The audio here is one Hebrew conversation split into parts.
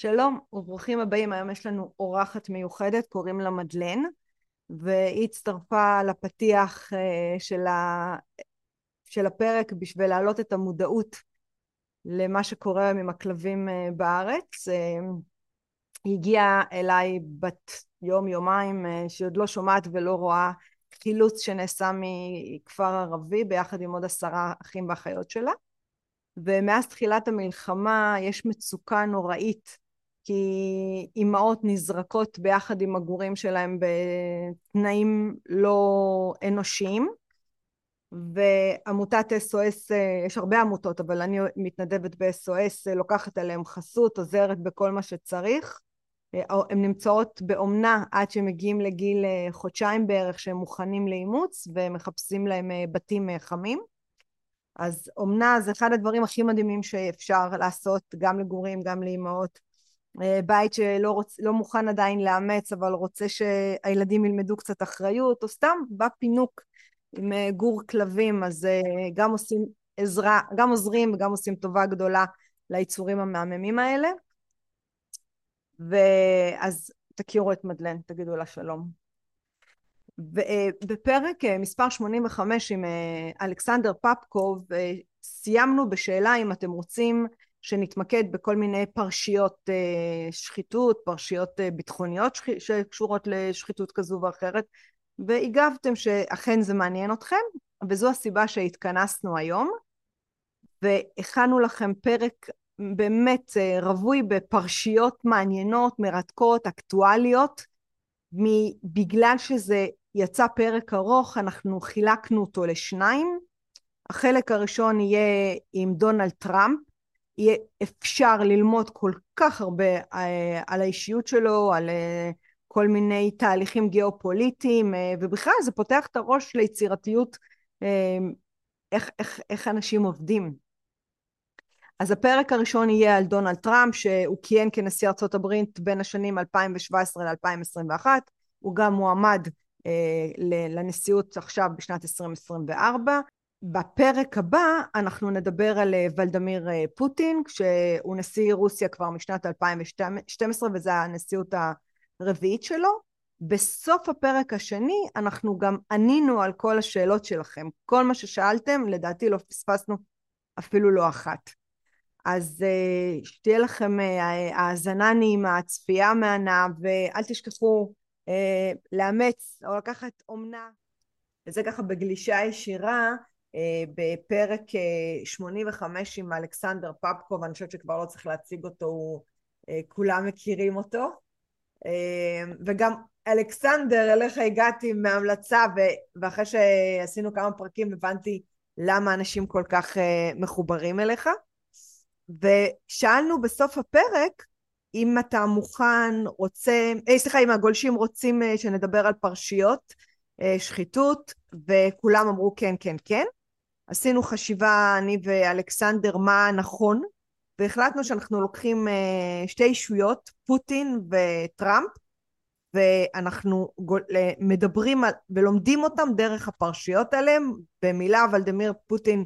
שלום וברוכים הבאים, היום יש לנו אורחת מיוחדת, קוראים לה מדלן, והיא הצטרפה לפתיח אה, של, ה... של הפרק בשביל להעלות את המודעות למה שקורה היום עם הכלבים אה, בארץ. אה, היא הגיעה אליי בת יום יומיים שהיא עוד לא שומעת ולא רואה חילוץ שנעשה מכפר ערבי ביחד עם עוד עשרה אחים ואחיות שלה. ומאז תחילת המלחמה יש מצוקה נוראית כי אימהות נזרקות ביחד עם הגורים שלהם בתנאים לא אנושיים ועמותת SOS, יש הרבה עמותות אבל אני מתנדבת ב-SOS, לוקחת עליהם חסות, עוזרת בכל מה שצריך. הן נמצאות באומנה עד שהם מגיעים לגיל חודשיים בערך שהם מוכנים לאימוץ ומחפשים להם בתים חמים. אז אומנה זה אחד הדברים הכי מדהימים שאפשר לעשות גם לגורים גם לאימהות. אה, בית שלא רוצ, לא מוכן עדיין לאמץ אבל רוצה שהילדים ילמדו קצת אחריות או סתם בא פינוק עם אה, גור כלבים אז אה, גם עושים עזרה, גם עוזרים וגם עושים טובה גדולה ליצורים המהממים האלה ואז תכירו את מדלן, תגידו לה שלום. ובפרק מספר 85 עם אלכסנדר פפקוב סיימנו בשאלה אם אתם רוצים שנתמקד בכל מיני פרשיות אה, שחיתות, פרשיות אה, ביטחוניות שקשורות לשחיתות כזו ואחרת, והגבתם שאכן זה מעניין אתכם, וזו הסיבה שהתכנסנו היום, והכנו לכם פרק באמת אה, רווי בפרשיות מעניינות, מרתקות, אקטואליות, בגלל שזה יצא פרק ארוך, אנחנו חילקנו אותו לשניים. החלק הראשון יהיה עם דונלד טראמפ, יהיה אפשר ללמוד כל כך הרבה אה, על האישיות שלו, על אה, כל מיני תהליכים גיאופוליטיים, אה, ובכלל זה פותח את הראש ליצירתיות איך, איך, איך אנשים עובדים. אז הפרק הראשון יהיה על דונלד טראמפ, שהוא כיהן כנשיא ארצות הברית בין השנים 2017 ל-2021, הוא גם מועמד לנשיאות עכשיו בשנת 2024, בפרק הבא אנחנו נדבר על אה, ולדמיר אה, פוטין, שהוא נשיא רוסיה כבר משנת 2012 וזו הנשיאות הרביעית שלו. בסוף הפרק השני אנחנו גם ענינו על כל השאלות שלכם. כל מה ששאלתם, לדעתי לא פספסנו אפילו לא אחת. אז אה, שתהיה לכם האזנה נעימה, צפייה מהנה, ואל תשכחו לאמץ או לקחת אומנה. וזה ככה בגלישה ישירה. אה, בפרק 85 אה, עם אלכסנדר פפקוב, אני חושבת שכבר לא צריך להציג אותו, הוא, אה, כולם מכירים אותו. וגם אלכסנדר, אליך הגעתי מהמלצה, ואחרי שעשינו כמה פרקים הבנתי למה אנשים כל כך מחוברים אליך. ושאלנו בסוף הפרק אם אתה מוכן, רוצה, אה, סליחה, אם הגולשים רוצים שנדבר על פרשיות, שחיתות, וכולם אמרו כן, כן, כן. עשינו חשיבה, אני ואלכסנדר, מה נכון, והחלטנו שאנחנו לוקחים אה, שתי אישויות, פוטין וטראמפ, ואנחנו מדברים על, ולומדים אותם דרך הפרשיות עליהם. במילה, ולדמיר פוטין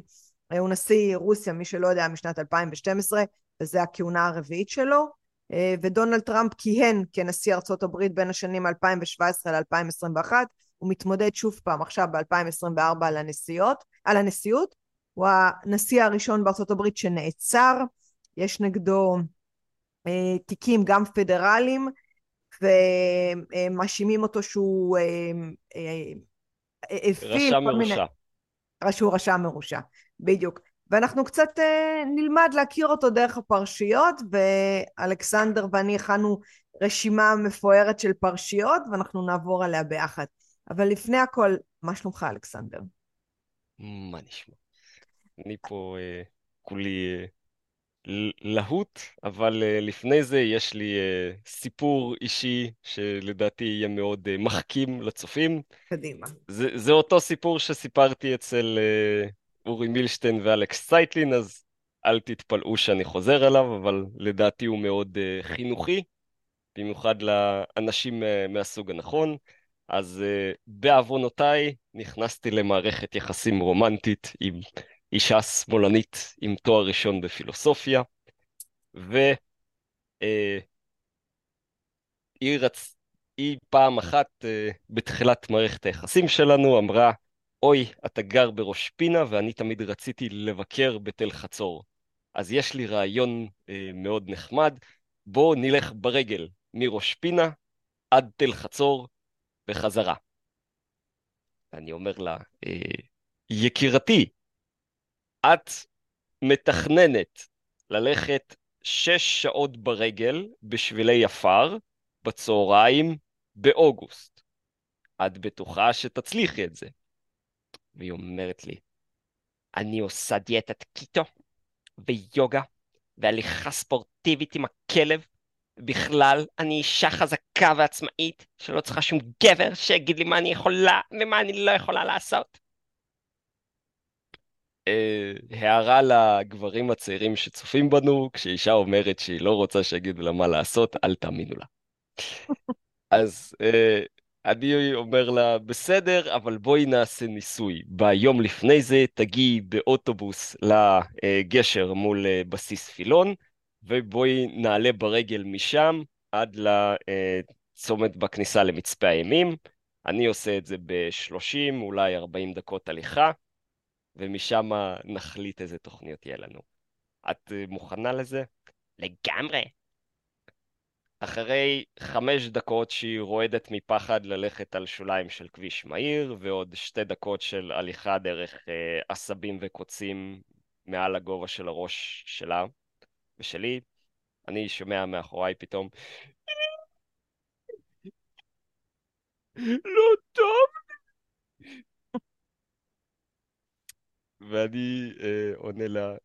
אה, הוא נשיא רוסיה, מי שלא יודע, משנת 2012, וזו הכהונה הרביעית שלו, אה, ודונלד טראמפ כיהן כנשיא ארצות הברית בין השנים 2017 ל-2021, הוא מתמודד שוב פעם עכשיו ב-2024 על הנשיאות, על הנשיאות, הוא הנשיא הראשון בארצות הברית שנעצר, יש נגדו אה, תיקים גם פדרליים, ומאשימים אותו שהוא אה, אה, הפעיל כל מיני... רשע מרושע. שהוא רשע מרושע, בדיוק. ואנחנו קצת אה, נלמד להכיר אותו דרך הפרשיות, ואלכסנדר ואני הכנו רשימה מפוארת של פרשיות, ואנחנו נעבור עליה ביחד. אבל לפני הכל, מה שלומך, אלכסנדר? מה נשמע? אני פה אה, כולי אה, להוט, אבל אה, לפני זה יש לי אה, סיפור אישי שלדעתי יהיה מאוד אה, מחכים לצופים. קדימה. זה, זה אותו סיפור שסיפרתי אצל אה, אורי מילשטיין ואלכס סייטלין, אז אל תתפלאו שאני חוזר אליו, אבל לדעתי הוא מאוד אה, חינוכי, במיוחד לאנשים אה, מהסוג הנכון. אז uh, בעוונותיי נכנסתי למערכת יחסים רומנטית עם אישה שמאלנית עם תואר ראשון בפילוסופיה, ו... אה, היא, רצ... פעם אחת אה, בתחילת מערכת היחסים שלנו אמרה, אוי, אתה גר בראש פינה ואני תמיד רציתי לבקר בתל חצור. אז יש לי רעיון אה, מאוד נחמד, בואו נלך ברגל מראש פינה עד תל חצור וחזרה. אני אומר לה, אה, יקירתי, את מתכננת ללכת שש שעות ברגל בשבילי עפר בצהריים באוגוסט. את בטוחה שתצליחי את זה. והיא אומרת לי, אני עושה דיאטת קיטו ויוגה והליכה ספורטיבית עם הכלב. בכלל, אני אישה חזקה ועצמאית שלא צריכה שום גבר שיגיד לי מה אני יכולה ומה אני לא יכולה לעשות. אה, הערה לגברים הצעירים שצופים בנו, כשאישה אומרת שהיא לא רוצה שיגידו לה מה לעשות, אל תאמינו לה. אז אה, אני אומר לה, בסדר, אבל בואי נעשה ניסוי. ביום לפני זה תגיעי באוטובוס לגשר מול אה, בסיס פילון, ובואי נעלה ברגל משם עד לצומת בכניסה למצפה הימים. אני עושה את זה ב-30, אולי 40 דקות הליכה, ומשם נחליט איזה תוכניות יהיה לנו. את אה, מוכנה לזה? לגמרי. אחרי חמש דקות שהיא רועדת מפחד ללכת על שוליים של כביש מהיר, ועוד שתי דקות של הליכה דרך אה, עשבים וקוצים מעל הגובה של הראש שלה ושלי, אני שומע מאחוריי פתאום, לא טוב. ואני אה, עונה לה,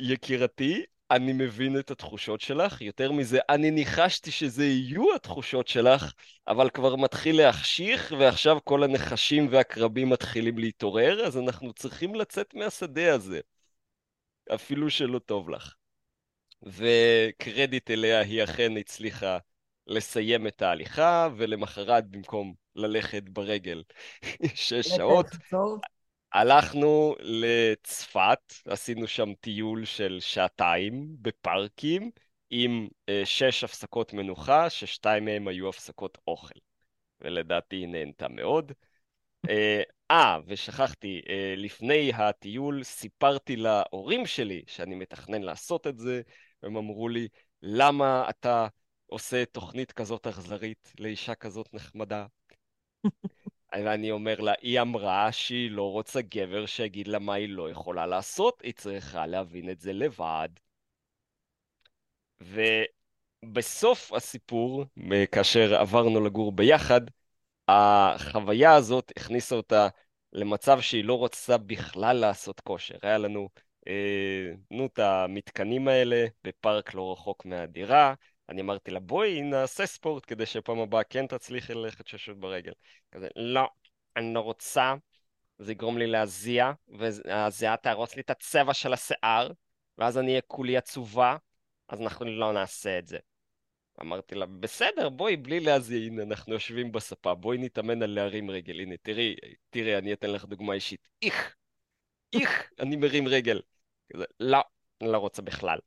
יקירתי, אני מבין את התחושות שלך, יותר מזה, אני ניחשתי שזה יהיו התחושות שלך, אבל כבר מתחיל להחשיך, ועכשיו כל הנחשים והקרבים מתחילים להתעורר, אז אנחנו צריכים לצאת מהשדה הזה, אפילו שלא טוב לך. וקרדיט אליה, היא אכן הצליחה לסיים את ההליכה, ולמחרת במקום ללכת ברגל שש שעות, הלכנו לצפת, עשינו שם טיול של שעתיים בפארקים, עם אה, שש הפסקות מנוחה, ששתיים מהם היו הפסקות אוכל. ולדעתי היא נהנתה מאוד. אה, אה ושכחתי, אה, לפני הטיול סיפרתי להורים שלי שאני מתכנן לעשות את זה, והם אמרו לי, למה אתה עושה תוכנית כזאת אכזרית לאישה כזאת נחמדה? ואני אומר לה, היא אמרה שהיא לא רוצה גבר שיגיד לה מה היא לא יכולה לעשות, היא צריכה להבין את זה לבד. ובסוף הסיפור, כאשר עברנו לגור ביחד, החוויה הזאת הכניסה אותה למצב שהיא לא רוצה בכלל לעשות כושר. היה לנו, נו, את המתקנים האלה בפארק לא רחוק מהדירה, אני אמרתי לה, בואי נעשה ספורט כדי שפעם הבאה כן תצליחי ללכת ששות ברגל. כזה, לא, אני לא רוצה, זה יגרום לי להזיע, והזיעה תהרוס לי את הצבע של השיער, ואז אני אהיה כולי עצובה, אז אנחנו לא נעשה את זה. אמרתי לה, בסדר, בואי, בלי להזיע, הנה, אנחנו יושבים בספה, בואי נתאמן על להרים רגל. הנה, תראי, תראי, אני אתן לך דוגמה אישית. איך, איך, אני מרים רגל. כזה, לא, אני לא רוצה בכלל.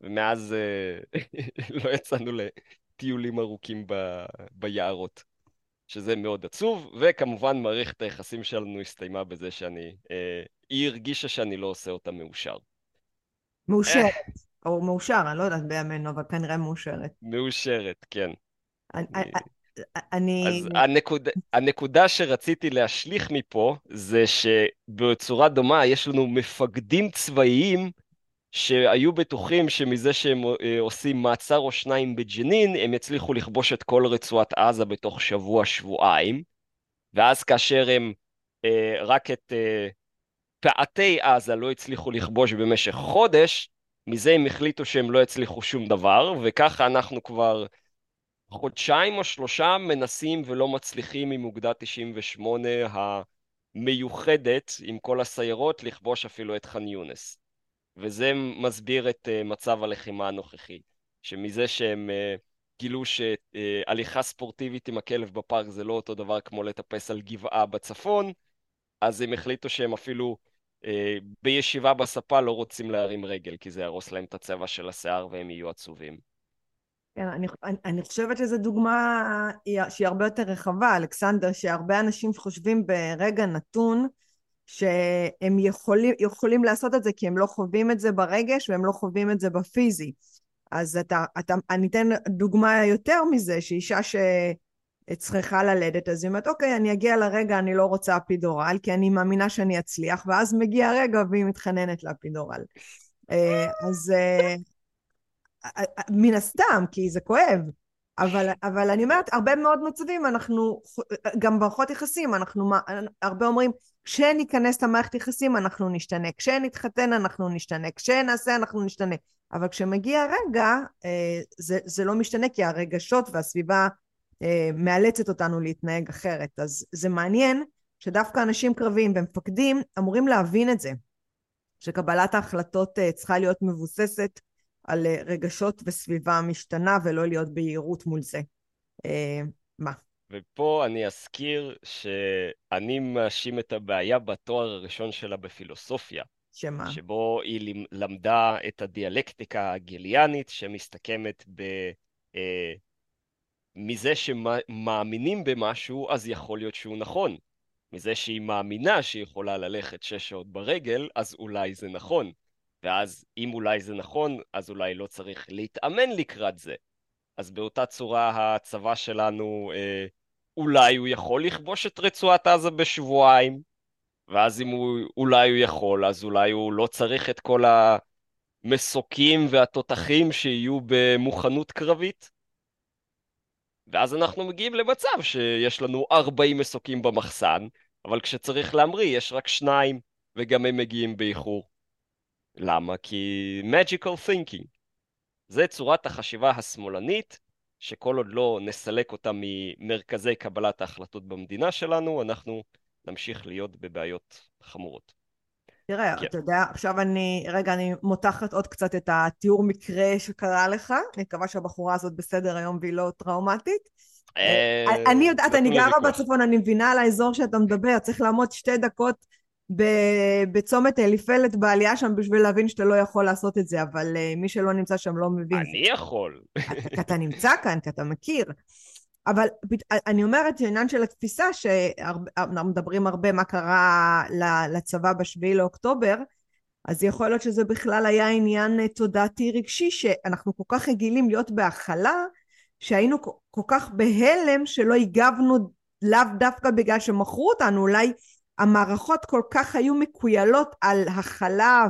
ומאז אה, לא יצאנו לטיולים ארוכים ב... ביערות, שזה מאוד עצוב, וכמובן מערכת היחסים שלנו הסתיימה בזה שאני, אה, היא הרגישה שאני לא עושה אותה מאושר. מאושרת, אה. או מאושר, אני לא יודעת בימינו, אבל כנראה מאושרת. מאושרת, כן. אני... אני... אז הנקוד, הנקודה שרציתי להשליך מפה זה שבצורה דומה יש לנו מפקדים צבאיים שהיו בטוחים שמזה שהם אה, עושים מעצר או שניים בג'נין, הם יצליחו לכבוש את כל רצועת עזה בתוך שבוע-שבועיים, ואז כאשר הם אה, רק את אה, פעתי עזה לא הצליחו לכבוש במשך חודש, מזה הם החליטו שהם לא יצליחו שום דבר, וככה אנחנו כבר חודשיים או שלושה מנסים ולא מצליחים עם אוגדה 98 המיוחדת עם כל הסיירות לכבוש אפילו את ח'אן יונס. וזה מסביר את uh, מצב הלחימה הנוכחי. שמזה שהם uh, גילו שהליכה ספורטיבית עם הכלב בפארק זה לא אותו דבר כמו לטפס על גבעה בצפון, אז הם החליטו שהם אפילו uh, בישיבה בספה לא רוצים להרים רגל, כי זה יהרוס להם את הצבע של השיער והם יהיו עצובים. כן, אני, אני, אני חושבת שזו דוגמה שהיא הרבה יותר רחבה, אלכסנדר, שהרבה אנשים חושבים ברגע נתון שהם יכולים, יכולים לעשות את זה כי הם לא חווים את זה ברגש והם לא חווים את זה בפיזי. אז אתה, אתה, אני אתן דוגמה יותר מזה, שאישה שצריכה ללדת, אז היא אומרת, אוקיי, אני אגיע לרגע, אני לא רוצה אפידורל, כי אני מאמינה שאני אצליח, ואז מגיע הרגע והיא מתחננת לאפידורל. אה, אז אה, מן הסתם, כי זה כואב. אבל, אבל אני אומרת, הרבה מאוד מצבים אנחנו, גם במערכות יחסים, אנחנו הרבה אומרים, כשניכנס למערכת יחסים אנחנו נשתנה, כשנתחתן אנחנו נשתנה, כשנעשה אנחנו נשתנה. אבל כשמגיע הרגע, אה, זה, זה לא משתנה כי הרגשות והסביבה אה, מאלצת אותנו להתנהג אחרת. אז זה מעניין שדווקא אנשים קרביים ומפקדים אמורים להבין את זה, שקבלת ההחלטות אה, צריכה להיות מבוססת על אה, רגשות וסביבה משתנה ולא להיות ביהירות מול זה. אה, מה? ופה אני אזכיר שאני מאשים את הבעיה בתואר הראשון שלה בפילוסופיה. שמה? שבו היא למדה את הדיאלקטיקה הגליאנית שמסתכמת ב... אה, מזה שמאמינים במשהו, אז יכול להיות שהוא נכון. מזה שהיא מאמינה שהיא יכולה ללכת שש שעות ברגל, אז אולי זה נכון. ואז אם אולי זה נכון, אז אולי לא צריך להתאמן לקראת זה. אז באותה צורה הצבא שלנו, אה, אולי הוא יכול לכבוש את רצועת עזה בשבועיים, ואז אם הוא, אולי הוא יכול, אז אולי הוא לא צריך את כל המסוקים והתותחים שיהיו במוכנות קרבית. ואז אנחנו מגיעים למצב שיש לנו 40 מסוקים במחסן, אבל כשצריך להמריא יש רק שניים, וגם הם מגיעים באיחור. למה? כי magical thinking. זה צורת החשיבה השמאלנית, שכל עוד לא נסלק אותה ממרכזי קבלת ההחלטות במדינה שלנו, אנחנו נמשיך להיות בבעיות חמורות. תראה, כן. אתה יודע, עכשיו אני, רגע, אני מותחת עוד קצת את התיאור מקרה שקרה לך, אני מקווה שהבחורה הזאת בסדר היום והיא לא טראומטית. אה, אני יודעת, אני גרה בצפון, אני מבינה על האזור שאתה מדבר, צריך לעמוד שתי דקות בצומת אליפלת בעלייה שם בשביל להבין שאתה לא יכול לעשות את זה, אבל uh, מי שלא נמצא שם לא מבין. אני יכול. כי אתה נמצא כאן, כי אתה מכיר. אבל אני אומרת, העניין של התפיסה, שאנחנו מדברים הרבה מה קרה לצבא בשביעי לאוקטובר, אז יכול להיות שזה בכלל היה עניין אה, תודעתי רגשי, שאנחנו כל כך רגילים להיות בהכלה, שהיינו כל כך בהלם שלא הגבנו לאו דווקא בגלל שמכרו אותנו, אולי המערכות כל כך היו מקוילות על הכלה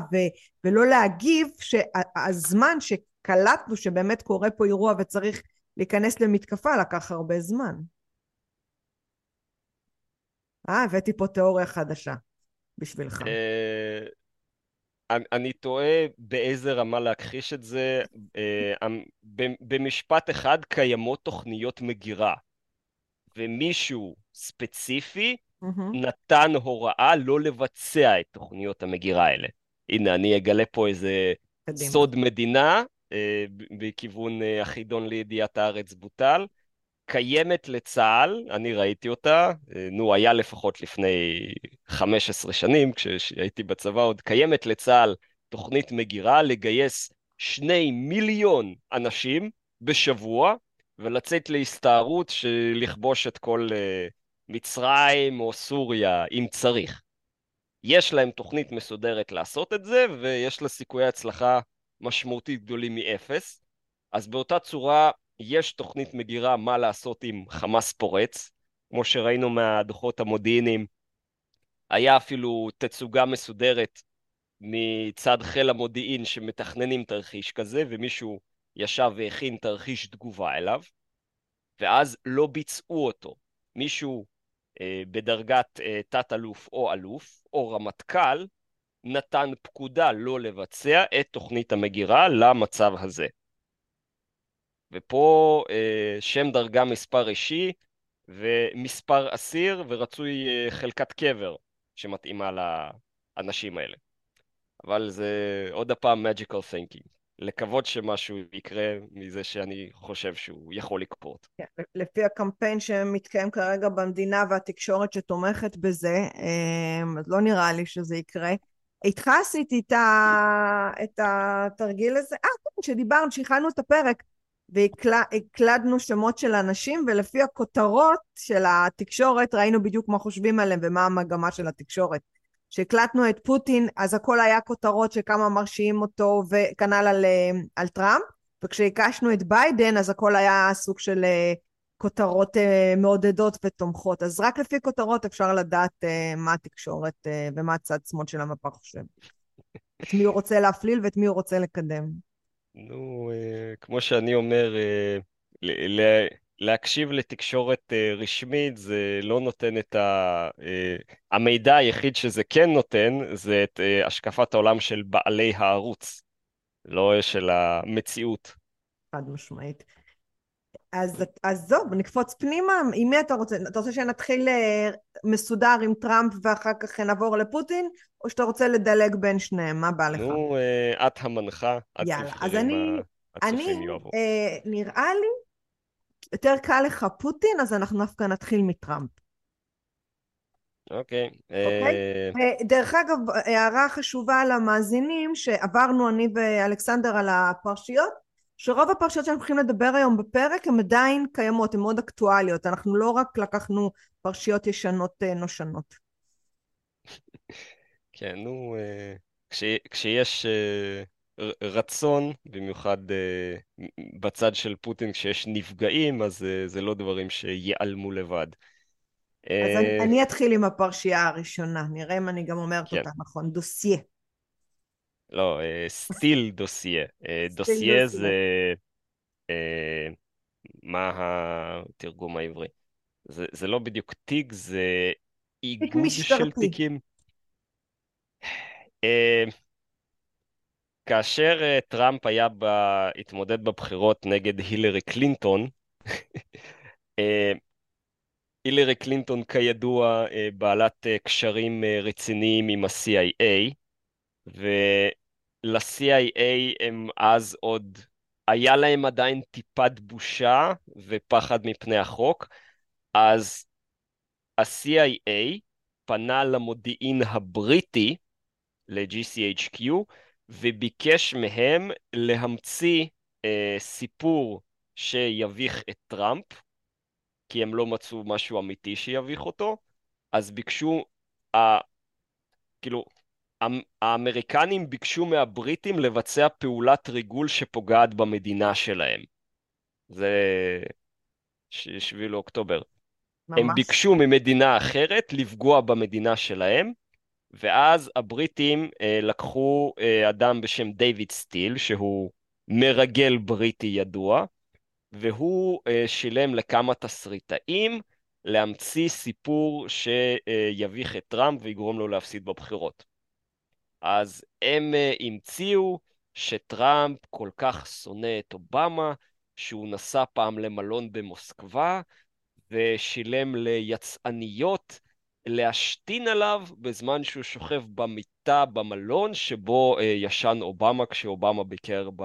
ולא להגיב, שהזמן שקלטנו שבאמת קורה פה אירוע וצריך להיכנס למתקפה לקח הרבה זמן. אה, הבאתי פה תיאוריה חדשה בשבילך. אה, אני תוהה באיזה רמה להכחיש את זה. אה, אמ, במשפט אחד, קיימות תוכניות מגירה, ומישהו ספציפי mm-hmm. נתן הוראה לא לבצע את תוכניות המגירה האלה. הנה, אני אגלה פה איזה קדימה. סוד מדינה, אה, בכיוון אה, החידון לידיעת הארץ בוטל. קיימת לצה"ל, אני ראיתי אותה, אה, נו, היה לפחות לפני 15 שנים, כשהייתי בצבא עוד, קיימת לצה"ל תוכנית מגירה לגייס שני מיליון אנשים בשבוע ולצאת להסתערות של לכבוש את כל מצרים או סוריה, אם צריך. יש להם תוכנית מסודרת לעשות את זה, ויש לה סיכויי הצלחה משמעותית גדולים מאפס. אז באותה צורה יש תוכנית מגירה מה לעשות עם חמאס פורץ. כמו שראינו מהדוחות המודיעיניים, היה אפילו תצוגה מסודרת מצד חיל המודיעין שמתכננים תרחיש כזה, ומישהו ישב והכין תרחיש תגובה אליו, ואז לא ביצעו אותו. מישהו בדרגת אה, תת-אלוף או אלוף, או רמטכ"ל, נתן פקודה לא לבצע את תוכנית המגירה למצב הזה. ופה אה, שם דרגה מספר אישי ומספר אסיר ורצוי חלקת קבר שמתאימה לאנשים האלה. אבל זה עוד הפעם magical thinking. לקוות שמשהו יקרה מזה שאני חושב שהוא יכול לקפוט. כן, לפי הקמפיין שמתקיים כרגע במדינה והתקשורת שתומכת בזה, אמ, אז לא נראה לי שזה יקרה. איתך עשיתי את, ה... את התרגיל הזה, אה, כן, כשדיברנו, כשהכנו את הפרק, והקלדנו שמות של אנשים, ולפי הכותרות של התקשורת ראינו בדיוק מה חושבים עליהם ומה המגמה של התקשורת. כשהקלטנו את פוטין, אז הכל היה כותרות שכמה מרשיעים אותו, וכנ"ל על, אה, על טראמפ, וכשהקשנו את ביידן, אז הכל היה סוג של אה, כותרות אה, מעודדות ותומכות. אז רק לפי כותרות אפשר לדעת מה התקשורת ומה הצד שמאל של המפה חושב. את מי הוא רוצה להפליל ואת מי הוא רוצה לקדם. נו, כמו שאני אומר, להקשיב לתקשורת uh, רשמית זה לא נותן את ה... Uh, המידע היחיד שזה כן נותן זה את uh, השקפת העולם של בעלי הערוץ, לא של המציאות. חד משמעית. אז עזוב, נקפוץ פנימה, עם מי אתה רוצה? אתה רוצה שנתחיל מסודר עם טראמפ ואחר כך נעבור לפוטין, או שאתה רוצה לדלג בין שניהם? מה בא לך? נו, את המנחה, יאללה, אז אני, אני, אה, נראה לי יותר קל לך פוטין, אז אנחנו דווקא נתחיל מטראמפ. אוקיי. אוקיי? אה, דרך אגב, הערה חשובה למאזינים, שעברנו אני ואלכסנדר על הפרשיות, שרוב הפרשיות שאנחנו הולכים לדבר היום בפרק הן עדיין קיימות, הן מאוד אקטואליות. אנחנו לא רק לקחנו פרשיות ישנות אה, נושנות. כן, נו, אה, כשיש רצון, במיוחד uh, בצד של פוטין כשיש נפגעים, אז uh, זה לא דברים שיעלמו לבד. אז uh, אני, אני אתחיל עם הפרשייה הראשונה, נראה אם אני גם אומרת כן. אותה נכון, דוסיה. לא, סטיל דוסיה. דוסיה זה... מה התרגום העברי? זה, זה לא בדיוק תיק, זה איגוד של תיקים. כאשר uh, טראמפ היה ב... התמודד בבחירות נגד הילרי קלינטון, uh, הילרי קלינטון כידוע uh, בעלת קשרים רציניים עם ה-CIA, ול-CIA הם אז עוד, היה להם עדיין טיפת בושה ופחד מפני החוק, אז ה-CIA פנה למודיעין הבריטי, ל-GCHQ, וביקש מהם להמציא אה, סיפור שיביך את טראמפ, כי הם לא מצאו משהו אמיתי שיביך אותו, אז ביקשו, אה, כאילו, האמריקנים ביקשו מהבריטים לבצע פעולת ריגול שפוגעת במדינה שלהם. זה שביעי לאוקטובר. ממש. הם ביקשו ממדינה אחרת לפגוע במדינה שלהם, ואז הבריטים אה, לקחו אה, אדם בשם דיוויד סטיל, שהוא מרגל בריטי ידוע, והוא אה, שילם לכמה תסריטאים להמציא סיפור שיביך את טראמפ ויגרום לו להפסיד בבחירות. אז הם אה, המציאו שטראמפ כל כך שונא את אובמה, שהוא נסע פעם למלון במוסקבה ושילם ליצאניות להשתין עליו בזמן שהוא שוכב במיטה במלון שבו אה, ישן אובמה כשאובמה ביקר ב...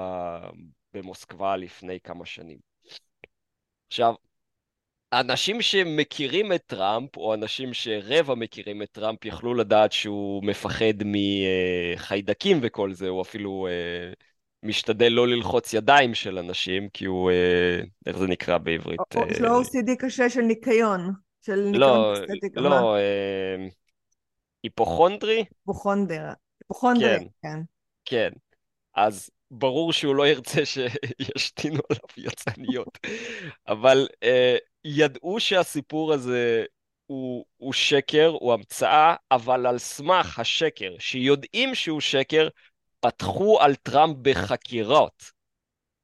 במוסקבה לפני כמה שנים. עכשיו, אנשים שמכירים את טראמפ, או אנשים שרבע מכירים את טראמפ, יכלו לדעת שהוא מפחד מחיידקים וכל זה, הוא אפילו אה, משתדל לא ללחוץ ידיים של אנשים, כי הוא, אה, איך זה נקרא בעברית? יש לו OCD קשה של ניקיון. של לא, לא, אה, היפוכונדרי? היפוכונדר, היפוכונדרי, כן. כן. כן. אז ברור שהוא לא ירצה שישתינו עליו יצניות. אבל אה, ידעו שהסיפור הזה הוא, הוא שקר, הוא המצאה, אבל על סמך השקר, שיודעים שהוא שקר, פתחו על טראמפ בחקירות.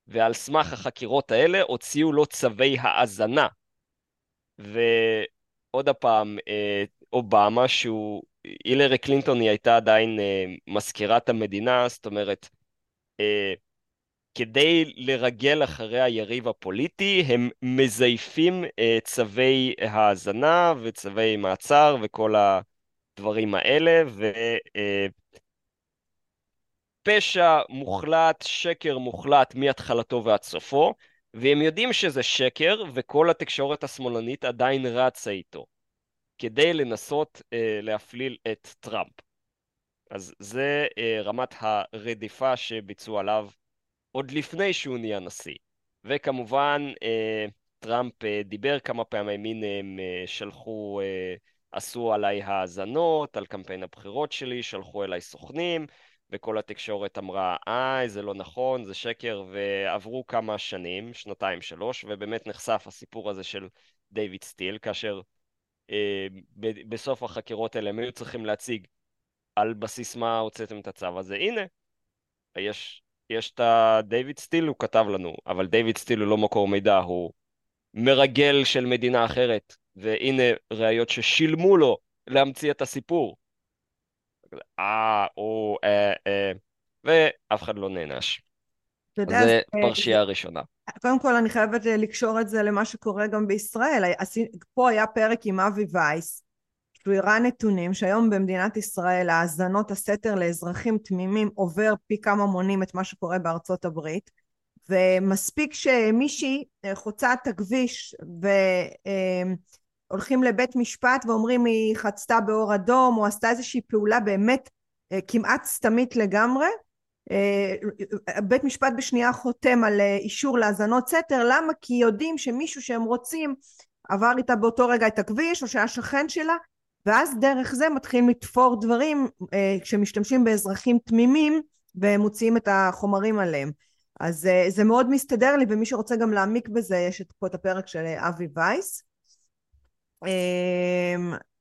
ועל סמך החקירות האלה הוציאו לו צווי האזנה. ועוד הפעם, אה, אובמה, שהוא, הילרי קלינטון היא הייתה עדיין אה, מזכירת המדינה, זאת אומרת, אה, כדי לרגל אחרי היריב הפוליטי, הם מזייפים צווי האזנה וצווי מעצר וכל הדברים האלה, ופשע מוחלט, שקר מוחלט מהתחלתו ועד סופו. והם יודעים שזה שקר, וכל התקשורת השמאלנית עדיין רצה איתו, כדי לנסות אה, להפליל את טראמפ. אז זה אה, רמת הרדיפה שביצעו עליו עוד לפני שהוא נהיה נשיא. וכמובן, טראמפ דיבר כמה פעמים, הנה הם שלחו, עשו עליי האזנות, על קמפיין הבחירות שלי, שלחו אליי סוכנים, וכל התקשורת אמרה, אה, זה לא נכון, זה שקר, ועברו כמה שנים, שנתיים, שלוש, ובאמת נחשף הסיפור הזה של דיוויד סטיל, כאשר אה, ב- בסוף החקירות האלה הם היו צריכים להציג על בסיס מה הוצאתם את הצו הזה. הנה, יש, יש את הדיוויד סטיל, הוא כתב לנו, אבל דיוויד סטיל הוא לא מקור מידע, הוא מרגל של מדינה אחרת, והנה ראיות ששילמו לו להמציא את הסיפור. אה, או, אה, אה, ואף אחד לא נענש. זה אה, פרשייה ראשונה. קודם כל אני חייבת אה, לקשור את זה למה שקורה גם בישראל. פה היה פרק עם אבי וייס, שהוא הראה נתונים שהיום במדינת ישראל האזנות הסתר לאזרחים תמימים עובר פי כמה מונים את מה שקורה בארצות הברית. ומספיק שמישהי אה, חוצה את הכביש והולכים לבית משפט ואומרים היא חצתה באור אדום או עשתה איזושהי פעולה באמת כמעט סתמית לגמרי. אה, בית משפט בשנייה חותם על אה, אישור להאזנות סתר. למה? כי יודעים שמישהו שהם רוצים עבר איתה באותו רגע את הכביש או שהיה שכן שלה ואז דרך זה מתחילים לתפור דברים אה, כשמשתמשים באזרחים תמימים ומוציאים את החומרים עליהם. אז זה מאוד מסתדר לי ומי שרוצה גם להעמיק בזה יש פה את הפרק של אבי וייס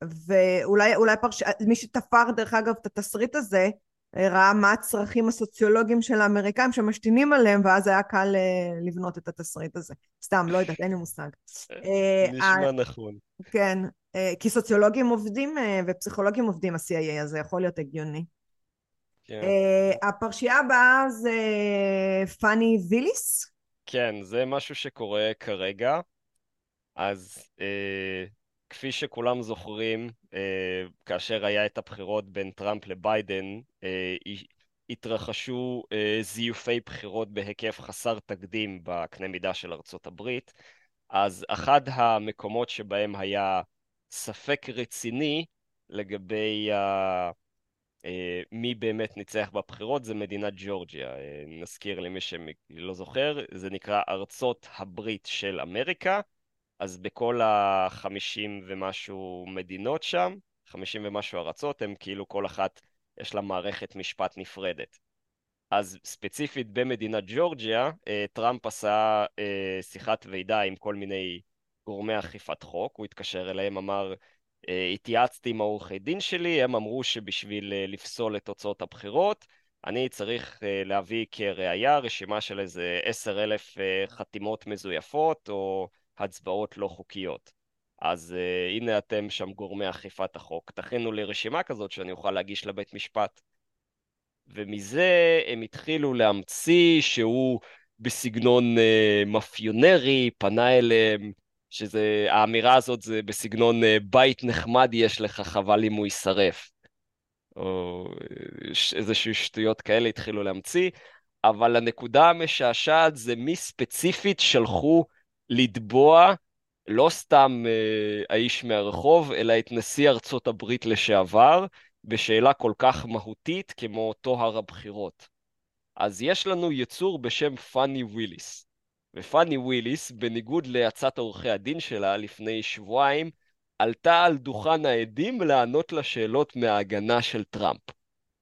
ואולי פרש... מי שתפר דרך אגב את התסריט הזה ראה מה הצרכים הסוציולוגיים של האמריקאים שמשתינים עליהם ואז היה קל אה, לבנות את התסריט הזה. סתם, לא יודעת, אין לי מושג. אה, נשמע נכון. כן, אה, כי סוציולוגים עובדים ופסיכולוגים עובדים ה-CIA, אז זה יכול להיות הגיוני. כן. הפרשייה הבאה זה פאני ויליס. כן, זה משהו שקורה כרגע. אז כפי שכולם זוכרים, אה, כאשר היה את הבחירות בין טראמפ לביידן, אה, התרחשו אה, זיופי בחירות בהיקף חסר תקדים בקנה מידה של ארצות הברית, אז אחד המקומות שבהם היה ספק רציני לגבי מי באמת ניצח בבחירות זה מדינת ג'ורג'יה. נזכיר למי שלא זוכר, זה נקרא ארצות הברית של אמריקה. אז בכל החמישים ומשהו מדינות שם, חמישים ומשהו ארצות, הם כאילו כל אחת יש לה מערכת משפט נפרדת. אז ספציפית במדינת ג'ורג'יה, אה, טראמפ עשה אה, שיחת ועידה עם כל מיני גורמי אכיפת חוק, הוא התקשר אליהם, אמר, אה, התייעצתי עם העורכי דין שלי, הם אמרו שבשביל לפסול את תוצאות הבחירות, אני צריך להביא כראיה רשימה של איזה עשר אלף חתימות מזויפות, או הצבעות לא חוקיות. אז uh, הנה אתם שם גורמי אכיפת החוק, תכינו לי רשימה כזאת שאני אוכל להגיש לבית משפט. ומזה הם התחילו להמציא שהוא בסגנון uh, מאפיונרי, פנה אליהם, שזה, האמירה הזאת זה בסגנון uh, בית נחמד יש לך, חבל אם הוא יישרף. או איזשהו שטויות כאלה התחילו להמציא, אבל הנקודה המשעשעת זה מי ספציפית שלחו לתבוע לא סתם אה, האיש מהרחוב, אלא את נשיא ארצות הברית לשעבר, בשאלה כל כך מהותית כמו טוהר הבחירות. אז יש לנו יצור בשם פאני וויליס. ופאני וויליס, בניגוד לעצת עורכי הדין שלה לפני שבועיים, עלתה על דוכן העדים לענות לשאלות מההגנה של טראמפ.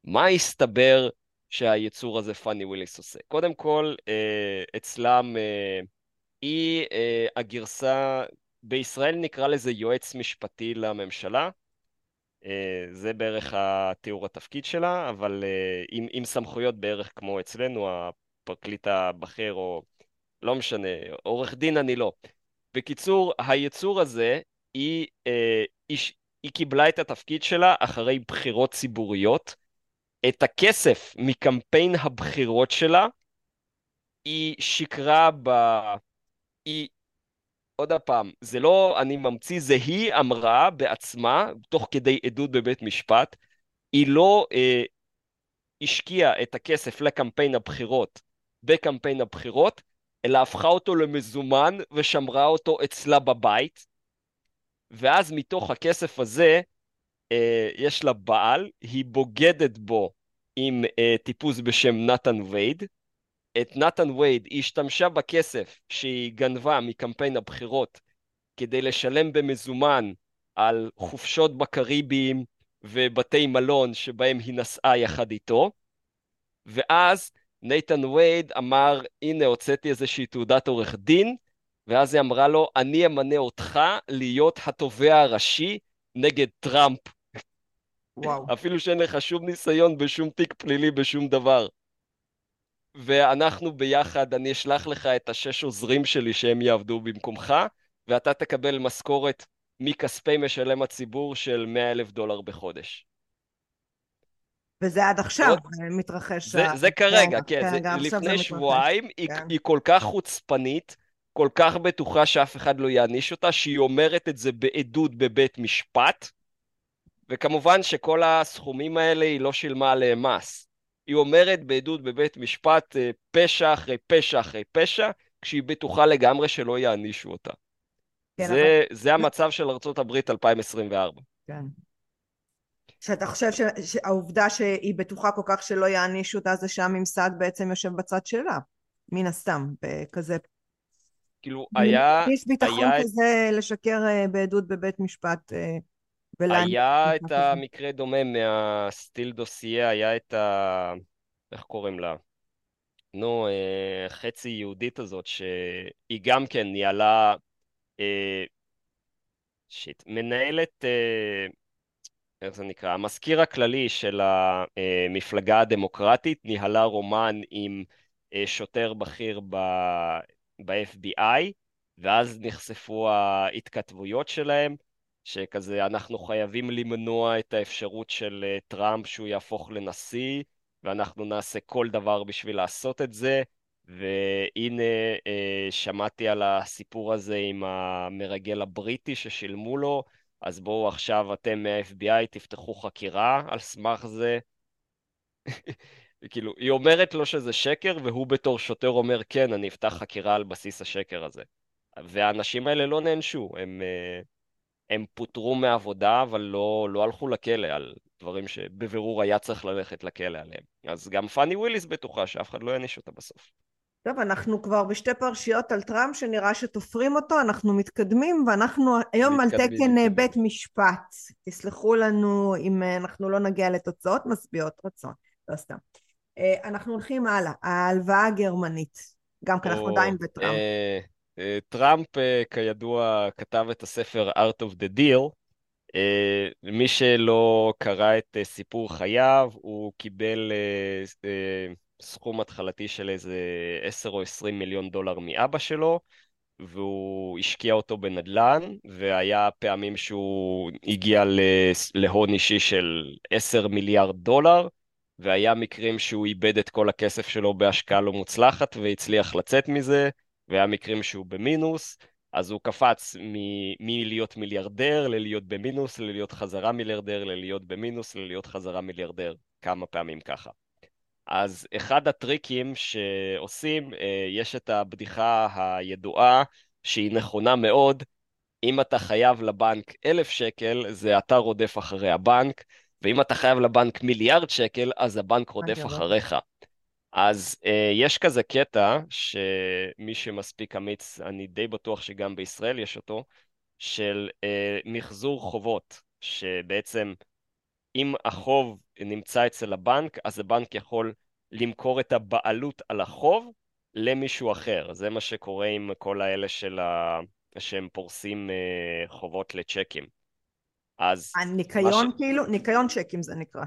מה הסתבר שהיצור הזה פאני וויליס עושה? קודם כל, אה, אצלם אה, היא אה, הגרסה, בישראל נקרא לזה יועץ משפטי לממשלה, אה, זה בערך התיאור התפקיד שלה, אבל אה, עם, עם סמכויות בערך כמו אצלנו, הפרקליט הבכיר או לא משנה, עורך דין אני לא. בקיצור, היצור הזה, היא, אה, היא, היא קיבלה את התפקיד שלה אחרי בחירות ציבוריות. את הכסף מקמפיין הבחירות שלה, היא שיקרה ב... היא, עוד פעם, זה לא אני ממציא, זה היא אמרה בעצמה, תוך כדי עדות בבית משפט, היא לא אה, השקיעה את הכסף לקמפיין הבחירות בקמפיין הבחירות, אלא הפכה אותו למזומן ושמרה אותו אצלה בבית, ואז מתוך הכסף הזה, אה, יש לה בעל, היא בוגדת בו עם אה, טיפוס בשם נתן וייד, את נתן וייד, היא השתמשה בכסף שהיא גנבה מקמפיין הבחירות כדי לשלם במזומן על חופשות בקריביים ובתי מלון שבהם היא נסעה יחד איתו, ואז נייתן וייד אמר, הנה הוצאתי איזושהי תעודת עורך דין, ואז היא אמרה לו, אני אמנה אותך להיות התובע הראשי נגד טראמפ. וואו. אפילו שאין לך שום ניסיון בשום תיק פלילי בשום דבר. ואנחנו ביחד, אני אשלח לך את השש עוזרים שלי שהם יעבדו במקומך, ואתה תקבל משכורת מכספי משלם הציבור של 100 אלף דולר בחודש. וזה עד עכשיו מתרחש. זה, זה כרגע, כן, כן, זה, לפני זה שבועיים, היא, כן. היא כל כך חוצפנית, כל כך בטוחה שאף אחד לא יעניש אותה, שהיא אומרת את זה בעדות בבית משפט, וכמובן שכל הסכומים האלה היא לא שילמה עליהם מס. היא אומרת בעדות בבית משפט אה, פשע אחרי פשע אחרי פשע, כשהיא בטוחה לגמרי שלא יענישו אותה. כן, זה, אבל... זה המצב של ארה"ב 2024. כן. שאתה חושב ש... שהעובדה שהיא בטוחה כל כך שלא יענישו אותה זה שהממסד בעצם יושב בצד שלה, מן הסתם, בכזה... כאילו, היה... יש ביטחון היה... כזה לשקר אה, בעדות בבית משפט אה, היה את המקרה דומה מהסטיל דוסייה, היה את ה... איך קוראים לה? נו, אה, חצי יהודית הזאת, שהיא גם כן ניהלה... שיט, מנהלת... איך זה נקרא? המזכיר הכללי של המפלגה הדמוקרטית ניהלה רומן עם אה, שוטר בכיר ב-FBI, ואז נחשפו ההתכתבויות שלהם, שכזה אנחנו חייבים למנוע את האפשרות של אה, טראמפ שהוא יהפוך לנשיא, ואנחנו נעשה כל דבר בשביל לעשות את זה. והנה אה, שמעתי על הסיפור הזה עם המרגל הבריטי ששילמו לו, אז בואו עכשיו אתם מה-FBI תפתחו חקירה על סמך זה. כאילו, היא אומרת לו שזה שקר, והוא בתור שוטר אומר, כן, אני אפתח חקירה על בסיס השקר הזה. והאנשים האלה לא נענשו, הם, אה, הם פוטרו מעבודה, אבל לא, לא הלכו לכלא על דברים שבבירור היה צריך ללכת לכלא עליהם. אז גם פאני וויליס בטוחה שאף אחד לא יעניש אותה בסוף. טוב, אנחנו כבר בשתי פרשיות על טראמפ שנראה שתופרים אותו, אנחנו מתקדמים ואנחנו היום על תקן אה, בית משפט. תסלחו לנו אם אה, אנחנו לא נגיע לתוצאות משביעות רצון, לא סתם. אה, אנחנו הולכים הלאה, ההלוואה הגרמנית, גם כי אנחנו עדיין בטראמפ. טראמפ, כידוע, כתב את הספר Art of the Deal. מי שלא קרא את סיפור חייו, הוא קיבל סכום התחלתי של איזה 10 או 20 מיליון דולר מאבא שלו, והוא השקיע אותו בנדל"ן, והיה פעמים שהוא הגיע להון אישי של 10 מיליארד דולר, והיה מקרים שהוא איבד את כל הכסף שלו בהשקעה לא מוצלחת והצליח לצאת מזה, והיה מקרים שהוא במינוס, אז הוא קפץ מלהיות מיליארדר ללהיות במינוס, ללהיות חזרה מיליארדר, ללהיות במינוס, ללהיות חזרה מיליארדר, כמה פעמים ככה. אז אחד הטריקים שעושים, אה, יש את הבדיחה הידועה, שהיא נכונה מאוד, אם אתה חייב לבנק אלף שקל, זה אתה רודף אחרי הבנק, ואם אתה חייב לבנק מיליארד שקל, אז הבנק רודף אחריך. אז אה, יש כזה קטע, שמי שמספיק אמיץ, אני די בטוח שגם בישראל יש אותו, של אה, מחזור חובות, שבעצם אם החוב נמצא אצל הבנק, אז הבנק יכול למכור את הבעלות על החוב למישהו אחר. זה מה שקורה עם כל האלה של ה... שהם פורסים uh, חובות לצ'קים. אז... הניקיון ש... כאילו? ניקיון צ'קים זה נקרא.